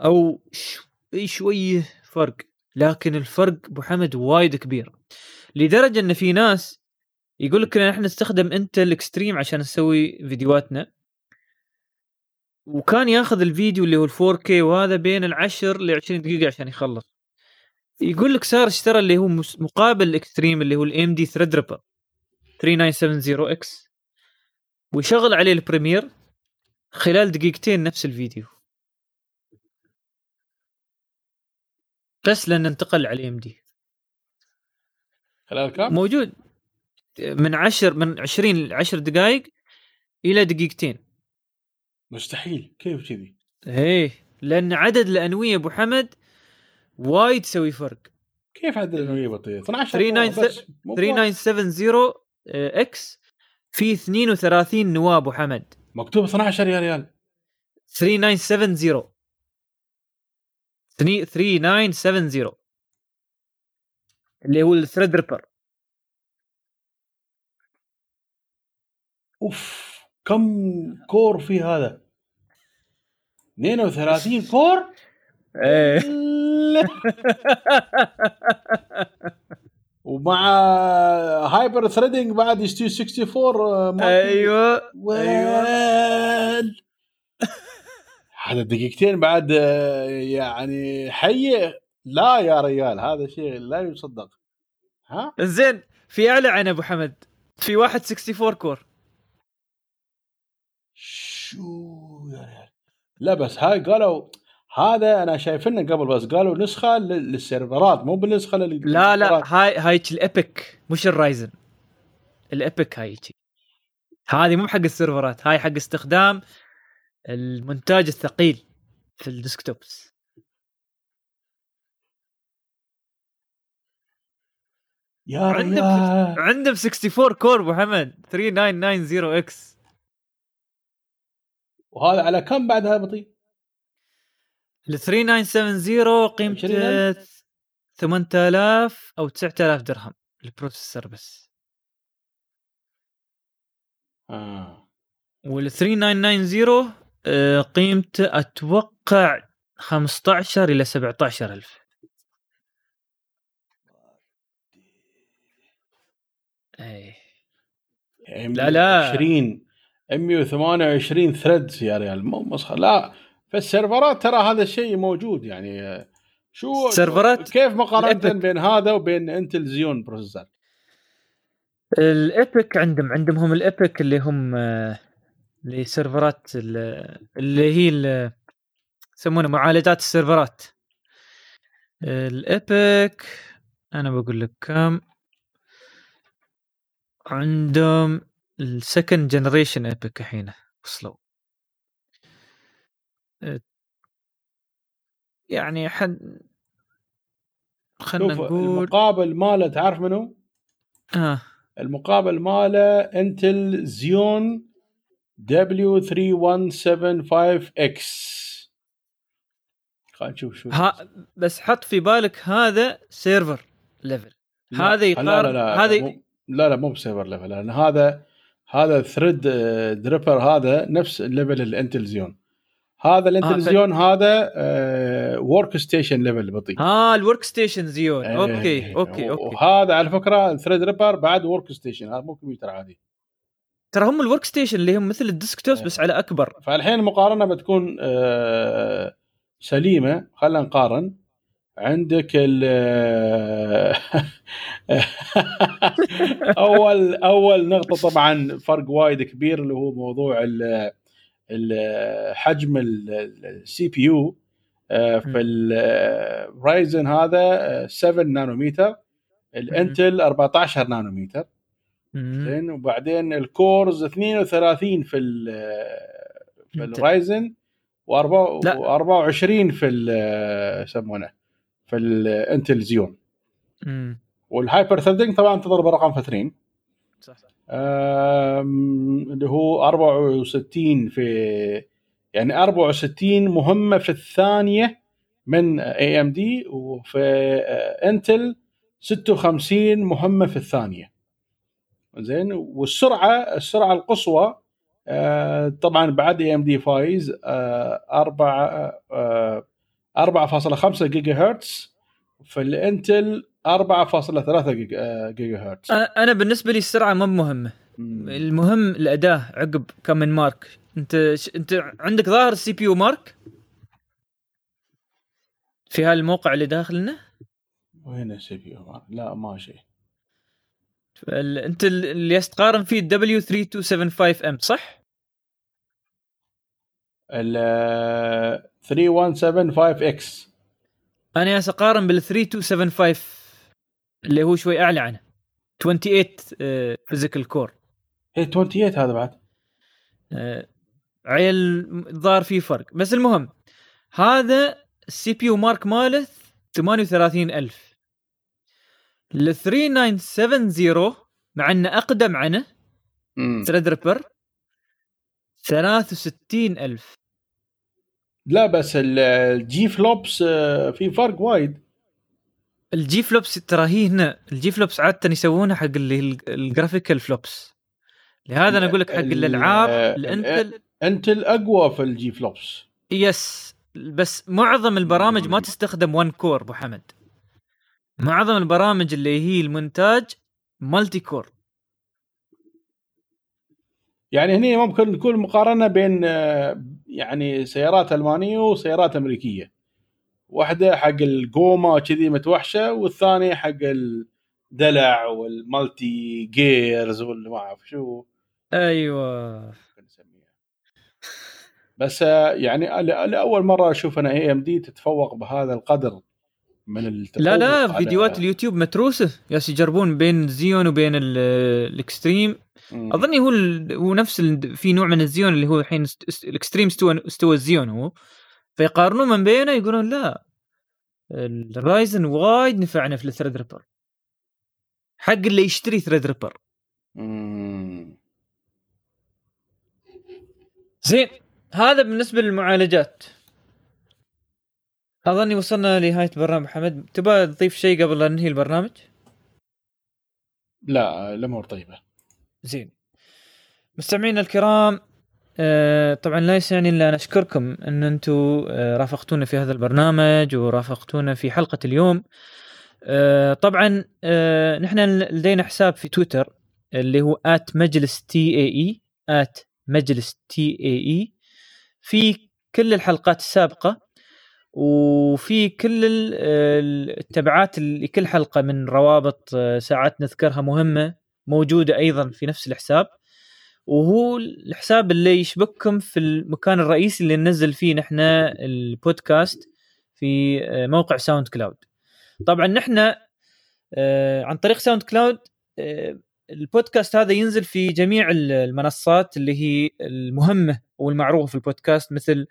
أو شوي شوية فرق لكن الفرق أبو حمد وايد كبير. لدرجة إن في ناس يقول لك إن إحنا نستخدم Intel Extreme عشان نسوي فيديوهاتنا. وكان ياخذ الفيديو اللي هو ال 4K وهذا بين العشر ل 20 دقيقة عشان يخلص. يقول لك صار اشترى اللي هو مقابل ال Extreme اللي هو ال AMD Threadripper 3970X ويشغل عليه ال Premiere خلال دقيقتين نفس الفيديو. بس لأن انتقل على AMD خلال كم؟ موجود من 10 من 20 ل 10 دقائق إلى دقيقتين. مستحيل كيف كذي؟ إيه لأن عدد الأنوية أبو حمد وايد تسوي فرق. كيف عدد الأنوية بطيء؟ 12 39 بس مو بوايد. 3970X في 32 نواة أبو حمد. مكتوب 12 يا ريال. 3970 ثني- 3970 اللي هو ال Threadripper. أوف. كم core في هذا؟ 32 core؟ إيه. ومع hyper threading بعد يستوي 64 آه، ما- أيوه. ويل هذا دقيقتين بعد آه، يعني حي. لا يا ريال هذا شيء لا يصدق. ها؟ زين في أعلى عن أبو حمد. في واحد 64 core. شو يا ريال؟ لا بس هاي قالوا هذا أنا شايفينه قبل بس قالوا نسخة لل- للسيرفرات مو بالنسخة لل لا لا هاي هاي ال EPYC مش ال Ryzen. ال EPYC هاي. هذه مو حق السيرفرات هاي حق استخدام المونتاج الثقيل في ال desktops. يا ريال. عندهم 64 core أبو حمد. 3990 X وهذا على كم بعد هذا بطيء؟ ال 3970 قيمته 20,000 8000 أو 9000 درهم ال processor بس آه. وال 3990 آه، قيمته أتوقع 15 إلى 17000 إيه لا، لا. 20 128 threads يا ريال. مو مسخره لا في السيرفرات ترى هذا الشيء موجود يعني. شو السيرفرات؟ كيف مقارنة. بين هذا وبين Intel Xeon processor ال EPYC عندهم عندهم هم ال EPYC اللي هم اللي سيرفرات ال- اللي هي يسمونه معالجات السيرفرات. ال EPYC أنا بقول لك كم؟ عندهم ال second generation EPYC الحين وصلوا أه، يعني حد خلينا نقول المقابل ماله تعرف منو؟ آه. المقابل ماله Intel Xeon W3175X خلينا نشوف شو ها بس حط في بالك هذا سيرفر level لا، هذا لا يقارن لا هذا لا لا مو ب server level لأن هذا هذا Threadripper هذا نفس level ال Intel Xeon. هذا ال Intel آه، ف- هذا workstation level بطيء. آه ال workstation Xeon. إيه، okay okay okay. وهذا على فكرة Threadripper بعد workstation هذا مو كمبيوتر عادي. ترى هم ال workstation اللي هم مثل ال desktops إيه. بس على أكبر. فالحين المقارنه بتكون آه، سليمة خلينا نقارن. عندك ال أول أول نقطة طبعا فرق وايد كبير اللي هو موضوع ال- حجم ال CPU. في ال Ryzen هذا آه، 7 نانومتر ال Intel 14 نانومتر مم. زين وبعدين ال cores 32 في ال في ال Ryzen لا. و24 في يسمونه. في ال Intel Xeon. وال hyper threading طبعا تضرب رقم فترين صح. اللي هو 64 في يعني 64 مهمة في الثانية من AMD وفي آه، Intel 56 مهمة في الثانية. زين؟ والسرعة السرعة القصوى آه، طبعا بعد AMD فايز 4 4.5 جيجا هرتز في ال Intel 4.3 جيجا جيجا هرتز أنا بالنسبة لي السرعة ما مهمة. المهم الاداء عقب كم ال benchmark أنت ش... أنت عندك ظاهر ال CPU mark في هالموقع اللي داخلنا وين السي بي يو لا ما شيء. أنت ال- اللي يستقارن فيه ال W 3275 M صح؟ ال 3175 X أنا ياس اقارن بال 3275 اللي هو شوي أعلى عنه. 28 physical core اي 28 هذا بعد. عيل الظاهر في فرق. بس المهم هذا ال CPU mark ماله 38000 ال 3970 مع إنه أقدم عنه Threadripper 63000 لا بس ال Gflops آه، في فرق وايد. الجي فلوبس ترى هي هنا ال Gflops عادة يسوونها حق اللي ال graphical flops لهذا أنا أقول لك حق الألعاب ال Intel Intel أقوى في ال Gflops yes بس معظم البرامج ما تستخدم 1 core أبو حمد. معظم البرامج اللي هي المونتاج multi core يعني هني ممكن نقول مقارنة بين آه، يعني سيارات ألمانية وسيارات أمريكية. واحدة حق القومة كذي متوحشة والثانية حق الدلع وال multi gears واللي ما أعرف شو. أيوه. بس آه، يعني لأول مرة أشوف أنا AMD تتفوق بهذا القدر من لا لا فيديوهات اليوتيوب متروسة. يا يجربون بين Xeon وبين ال Extreme. أظني هو هو نفس في نوع من ال Xeon اللي هو الحين ال Extreme استوى استوى ال Xeon هو. فيقارنون من بينه يقولون لا ال Ryzen وايد نفعنا في ال Threadripper حق اللي يشتري Threadripper زين هذا بالنسبة للمعالجات. أظني وصلنا لنهاية برنامج. حمد تبغى تضيف شيء قبل لا ننهي البرنامج؟ لا الأمور طيبة. زين. مستمعينا الكرام آه طبعا لا يسعني إلا أن أشكركم أن أنتم آه رافقتونا في هذا البرنامج ورافقتونا في حلقة اليوم. آه طبعا نحن لدينا حساب في تويتر اللي هو آت مجلس تي اي اي آت مجلس تي اي اي في كل الحلقات السابقة وفي كل التبعات لكل حلقة من روابط ساعات نذكرها مهمة. موجودة أيضا في نفس الحساب. وهو الحساب اللي يشبككم في المكان الرئيسي اللي ننزل فيه نحن البودكاست في آه، موقع SoundCloud طبعا نحن آه، عن طريق SoundCloud البودكاست هذا ينزل في جميع المنصات اللي هي المهمة والمعروفة في البودكاست مثل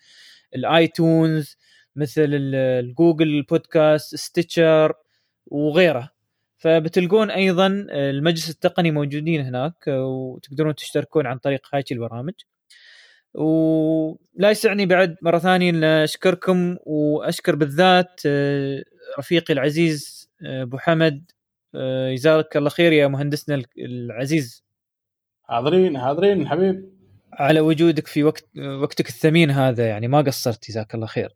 ال iTunes مثل ال Google Podcast Stitcher وغيره فبتلقون أيضا المجلس التقني موجودين هناك وتقدرون تشتركون عن طريق هاي البرامج. ولا يسعني بعد مرة ثانية إن أشكركم وأشكر بالذات آه، رفيقي العزيز آه، أبو حمد آه، جزاك الله خير يا مهندسنا العزيز. حاضرين حاضرين حبيب. على وجودك في وقت وقتك الثمين هذا يعني ما قصرت جزاك الله خير.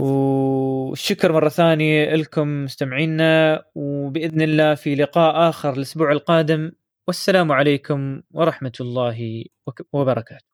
والشكر مرة ثانية لكم مستمعينا وبإذن الله في لقاء آخر الأسبوع القادم والسلام عليكم ورحمة الله وبركاته.